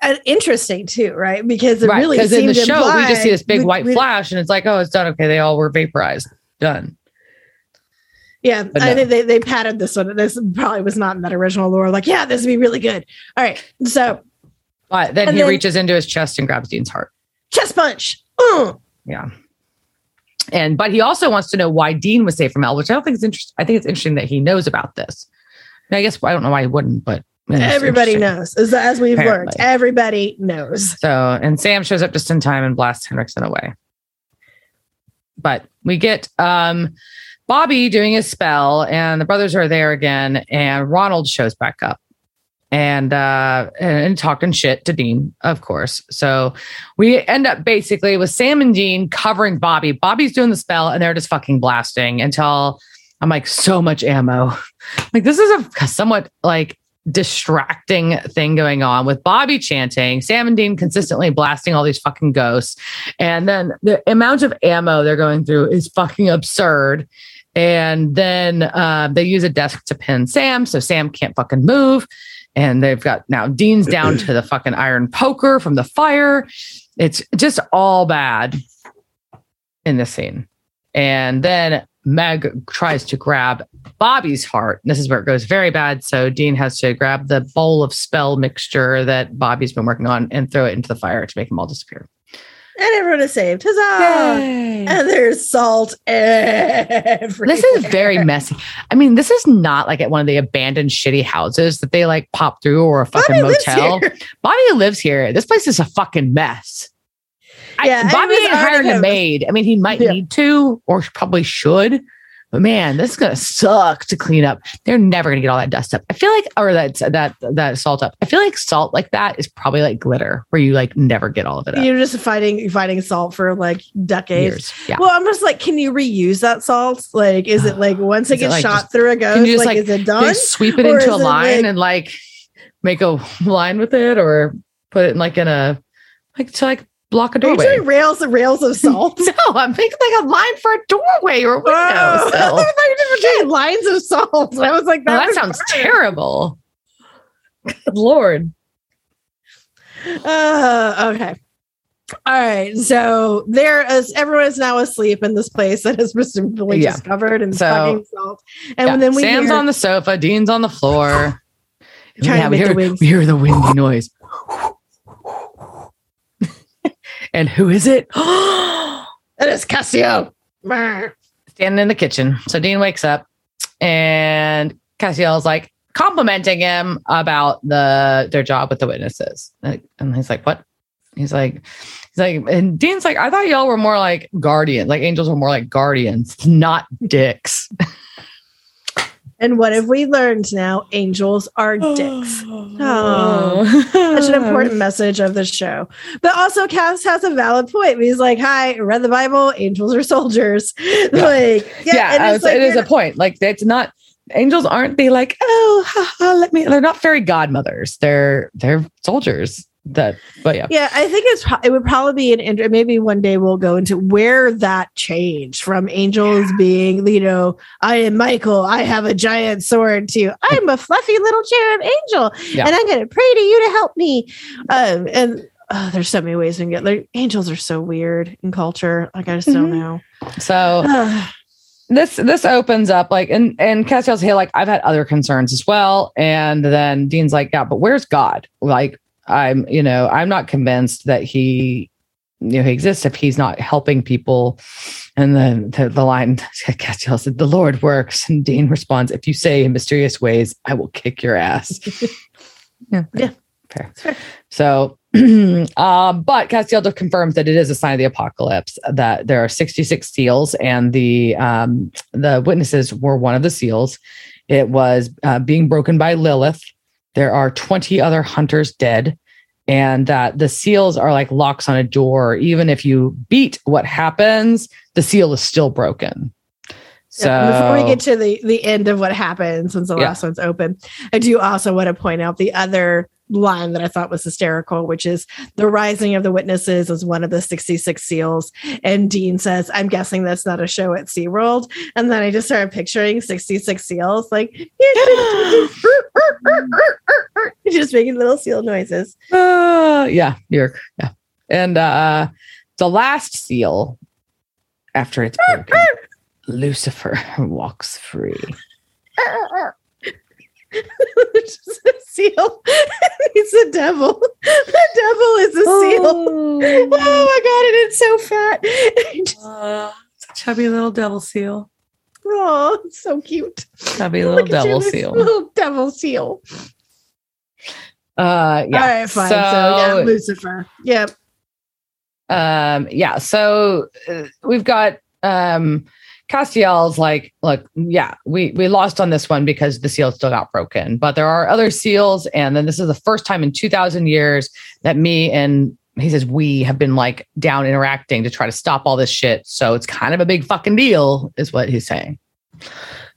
And interesting too, right? Because it right, really because in the show we just see this big white we, flash, and it's like, oh, it's done. Okay, they all were vaporized, done. Yeah, no. I think they, they padded this one. This probably was not in that original lore. Like, yeah, this would be really good. All right, so. But then he then, reaches into his chest and grabs Dean's heart. Chest punch. Uh. Yeah. And but he also wants to know why Dean was saved from hell, which I don't think is interesting. I think it's interesting that he knows about this. I guess I don't know why he wouldn't, but everybody knows as, as we've Apparently. learned. Everybody knows. So and Sam shows up just in time and blasts Henriksen away. But we get um Bobby doing his spell, and the brothers are there again, and Ronald shows back up and uh and talking shit to Dean, of course. So we end up basically with Sam and Dean covering Bobby. Bobby's doing the spell and they're just fucking blasting until I'm like so much ammo. Like this is a somewhat like distracting thing going on with Bobby chanting, Sam and Dean consistently blasting all these fucking ghosts. And then the amount of ammo they're going through is fucking absurd. And then uh, they use a desk to pin Sam, so Sam can't fucking move and they've got now Dean's down to the fucking iron poker from the fire. It's just all bad in this scene. And then Meg tries to grab Bobby's heart. This is where it goes very bad. So Dean has to grab the bowl of spell mixture that Bobby's been working on and throw it into the fire to make them all disappear and everyone is saved. Huzzah! Yay. And there's salt everywhere. This is very messy. I mean, this is not like at one of the abandoned shitty houses that they like pop through or a fucking Bobby motel. Lives Bobby lives here. This place is a fucking mess. Yeah, I, Bobby ain't hired a maid. I mean, he might yeah. need to or probably should, but man, this is gonna suck to clean up. They're never gonna get all that dust up. I feel like, or that that that salt up. I feel like salt like that is probably like glitter, where you like never get all of it. Up. You're just fighting fighting salt for like decades. Years. Yeah. Well, I'm just like, can you reuse that salt? Like, is it like once it gets like shot just, through a ghost? Just, like, like, is it done? Sweep it into a line like, and like make a line with it, or put it in like in a like to like block a doorway. Are you rails and rails of salt? no, I'm making like a line for a doorway or a window. Oh, so. I thought lines of salt. I was like, that, that sounds terrible. Good Lord. Uh, okay. All right. So there is everyone is now asleep in this place that is presumably yeah. discovered and so, salt. And yeah. then we Sam's hear, on the sofa, Dean's on the floor. Trying yeah, to we, hear, we hear the windy noise. And who is it? It is Castiel. Standing in the kitchen. So Dean wakes up and Castiel's like complimenting him about the their job with the witnesses. And he's like, What? He's like, he's like, and Dean's like, I thought y'all were more like guardians, like angels were more like guardians, not dicks. And what have we learned now? Angels are dicks. Oh. Such an important message of the show. But also, Cass has a valid point. He's like, Hi, read the Bible, angels are soldiers. Like, yeah, and it's was- like, it is a point. Like it's not angels aren't they like oh ha, ha, let me they're not fairy godmothers they're they're soldiers that but yeah. Yeah, I think it's it would probably be an int- maybe one day we'll go into where that changed from angels being you know I am Michael I have a giant sword to I'm a fluffy little cherub angel Yeah. and I'm to pray to you to help me. Um and uh, there's so many ways we can get like angels are so weird in culture like I just don't Mhm. know. So this this opens up like and and Castiel's hey like I've had other concerns as well and then Dean's like yeah but where's God? Like I'm you know I'm not convinced that he you know he exists if he's not helping people and then the, the line Castiel said the Lord works and Dean responds if you say in mysterious ways I will kick your ass yeah Yeah. fair, Fair. so um, but Castiel confirms that it is a sign of the apocalypse that there are 66 seals and the um, the witnesses were one of the seals. It was uh, being broken by Lilith. There are 20 other hunters dead, and that the seals are like locks on a door. Even if you beat what happens, the seal is still broken. So Yeah, before we get to the the end of what happens, since the Yeah. last one's open i do also want to point out the other line that i thought was hysterical which is the rising of the witnesses is one of the 66 seals and dean says i'm guessing that's not a show at seaworld and then i just started picturing 66 seals like just making little seal noises Uh, yeah, you're yeah. And uh the last seal, after it's broken, Lucifer walks free. It's just a seal he's a devil the devil is a seal Oh my god, and it's so fat. Uh, chubby little devil seal. oh, so cute. Chubby little at you, devil seal. Little devil seal. Uh yeah. All right, fine. So, yeah, Lucifer. Yep. um yeah so uh, we've got um Castiel's like look yeah we we lost on this one because the seal still got broken but there are other seals and then this is the first time in 2000 years that me and he says we have been like down interacting to try to stop all this shit so it's kind of a big fucking deal is what he's saying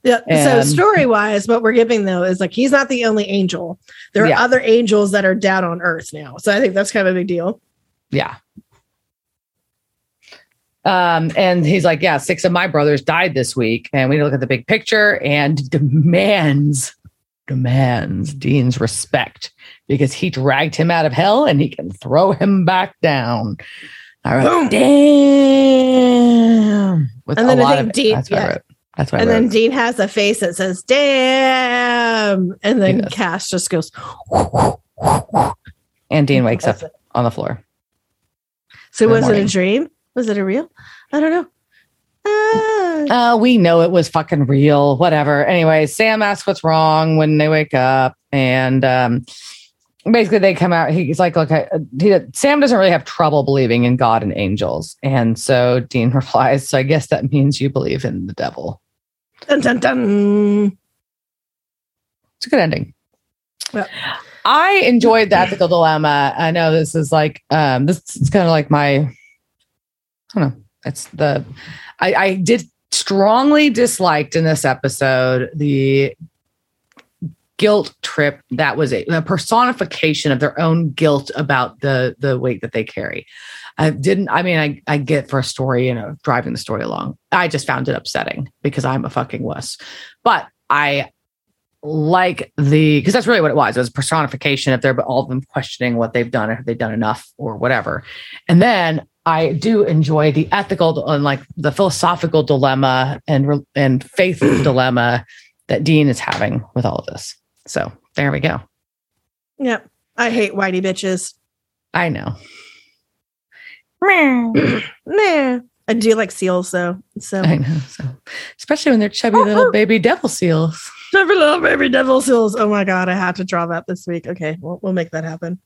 Yeah. so story wise, what we're giving though is like he's not the only angel. There are Yeah. other angels that are down on Earth now. So I think that's kind of a big deal. yeah um and he's like yeah six of my brothers died this week and we look at the big picture and demands demands dean's respect because he dragged him out of hell and he can throw him back down all right Boom. damn with And a then I think of Dean- that's yeah. that's what and then. Dean has a face that says "damn," and then. Cass just goes. and dean wakes up it. on the floor So in the was it a dream? Was it a real? I don't know. Ah. Uh, we know it was fucking real, whatever. Anyway, Sam asks what's wrong when they wake up. And um, basically, they come out. He's like, Look, I, he, Sam doesn't really have trouble believing in God and angels. And so Dean replies, So I guess that means you believe in the devil. dun, dun, dun. It's a good ending. Yeah. I enjoyed the ethical dilemma. I know this is like, um, this is kind of like my, I don't know. It's the, I, I did strongly disliked in this episode the guilt trip that was a, a personification of their own guilt about the the weight that they carry. I didn't. I mean, I I get for a story, you know, driving the story along. I just found it upsetting because I'm a fucking wuss. But I like the because that's really what it was. It was personification of their but all of them questioning what they've done, have they done enough or whatever. And then I do enjoy the ethical and like the philosophical dilemma and and faith dilemma that Dean is having with all of this. So there we go. Yep. I hate whitey bitches. I know. nah. I do like seals though. So I know. So, especially when they're chubby little baby devil seals. chubby little baby devil seals. Oh my god, I have to draw that this week. Okay, we'll, we'll make that happen.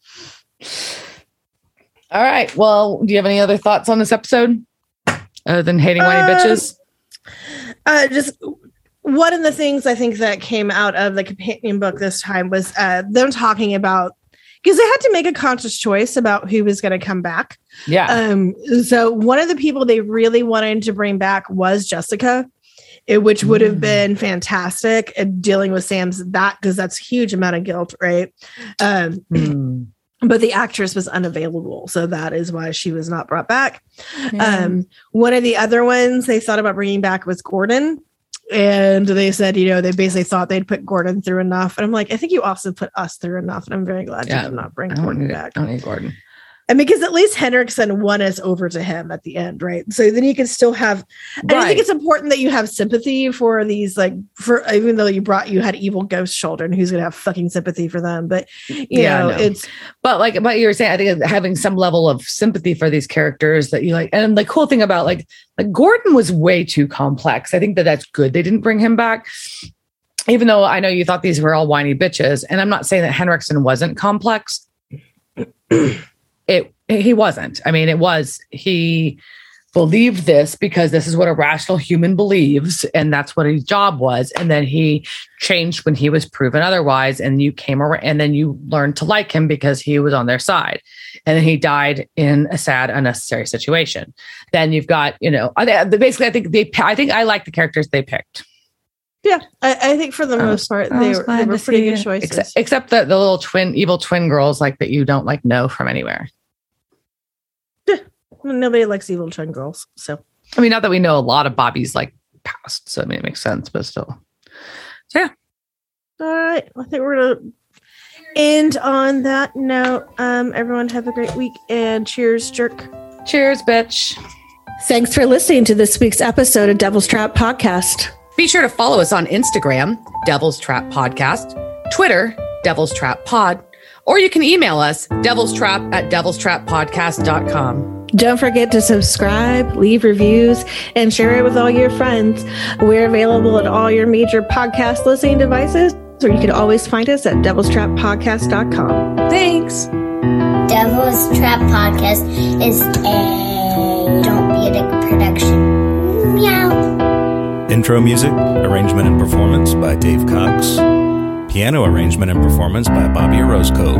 All right. Well, do you have any other thoughts on this episode other than hating whiny Um, bitches? Uh, just one of the things I think that came out of the companion book this time was uh, them talking about because they had to make a conscious choice about who was going to come back. Yeah. Um, so one of the people they really wanted to bring back was Jessica, which would have Mm. been fantastic at dealing with Sam's that because that's a huge amount of guilt, right? Um, Hmm. But the actress was unavailable, so that is why she was not brought back. Yeah. Um, one of the other ones they thought about bringing back was Gordon. And they said, you know, they basically thought they'd put Gordon through enough. And I'm like, I think you also put us through enough. And I'm very glad Yeah. you did not bring Gordon need, back. I don't need Gordon. And because at least Henriksen won us over to him at the end, right? So then you can still have. And I think it's important that you have sympathy for these, like, for even though you brought you had evil ghost children, who's going to have fucking sympathy for them? But you Yeah, know, no. it's But like, but you were saying, I think having some level of sympathy for these characters that you like, and the cool thing about like, like Gordon was way too complex. I think that that's good. They didn't bring him back, even though I know you thought these were all whiny bitches. And I'm not saying that Henriksen wasn't complex. It he wasn't. I mean, it was he believed this because this is what a rational human believes, and that's what his job was. And then he changed when he was proven otherwise, and you came around, and then you learned to like him because he was on their side. And then he died in a sad, unnecessary situation. Then you've got, you know, basically, I think they, I think I like the characters they picked. yeah. I, I think for the oh, most part, I they were, they were pretty good it. choices. Except, except the, the little twin, evil twin girls, like that you don't like know from anywhere. Nobody likes evil twin girls, so. I mean, not that we know a lot of Bobby's like past, so I mean, it makes sense, but still. Yeah. All right. I think we're gonna end on that note. Um, everyone have a great week and cheers, jerk. Cheers, bitch. Thanks for listening to this week's episode of Devil's Trap Podcast. Be sure to follow us on Instagram, Devil's Trap Podcast, Twitter, Devil's Trap Pod, or you can email us, devil's trap at devil's trap podcast.com. Don't forget to subscribe, leave reviews, and share it with all your friends. We're available at all your major podcast listening devices, or you can always find us at devilstrappodcast.com. Thanks. Devil's Trap Podcast is a Don't Be a Dick production. Meow. Intro music, arrangement and performance by Dave Cox. Piano arrangement and performance by Bobby Orozco.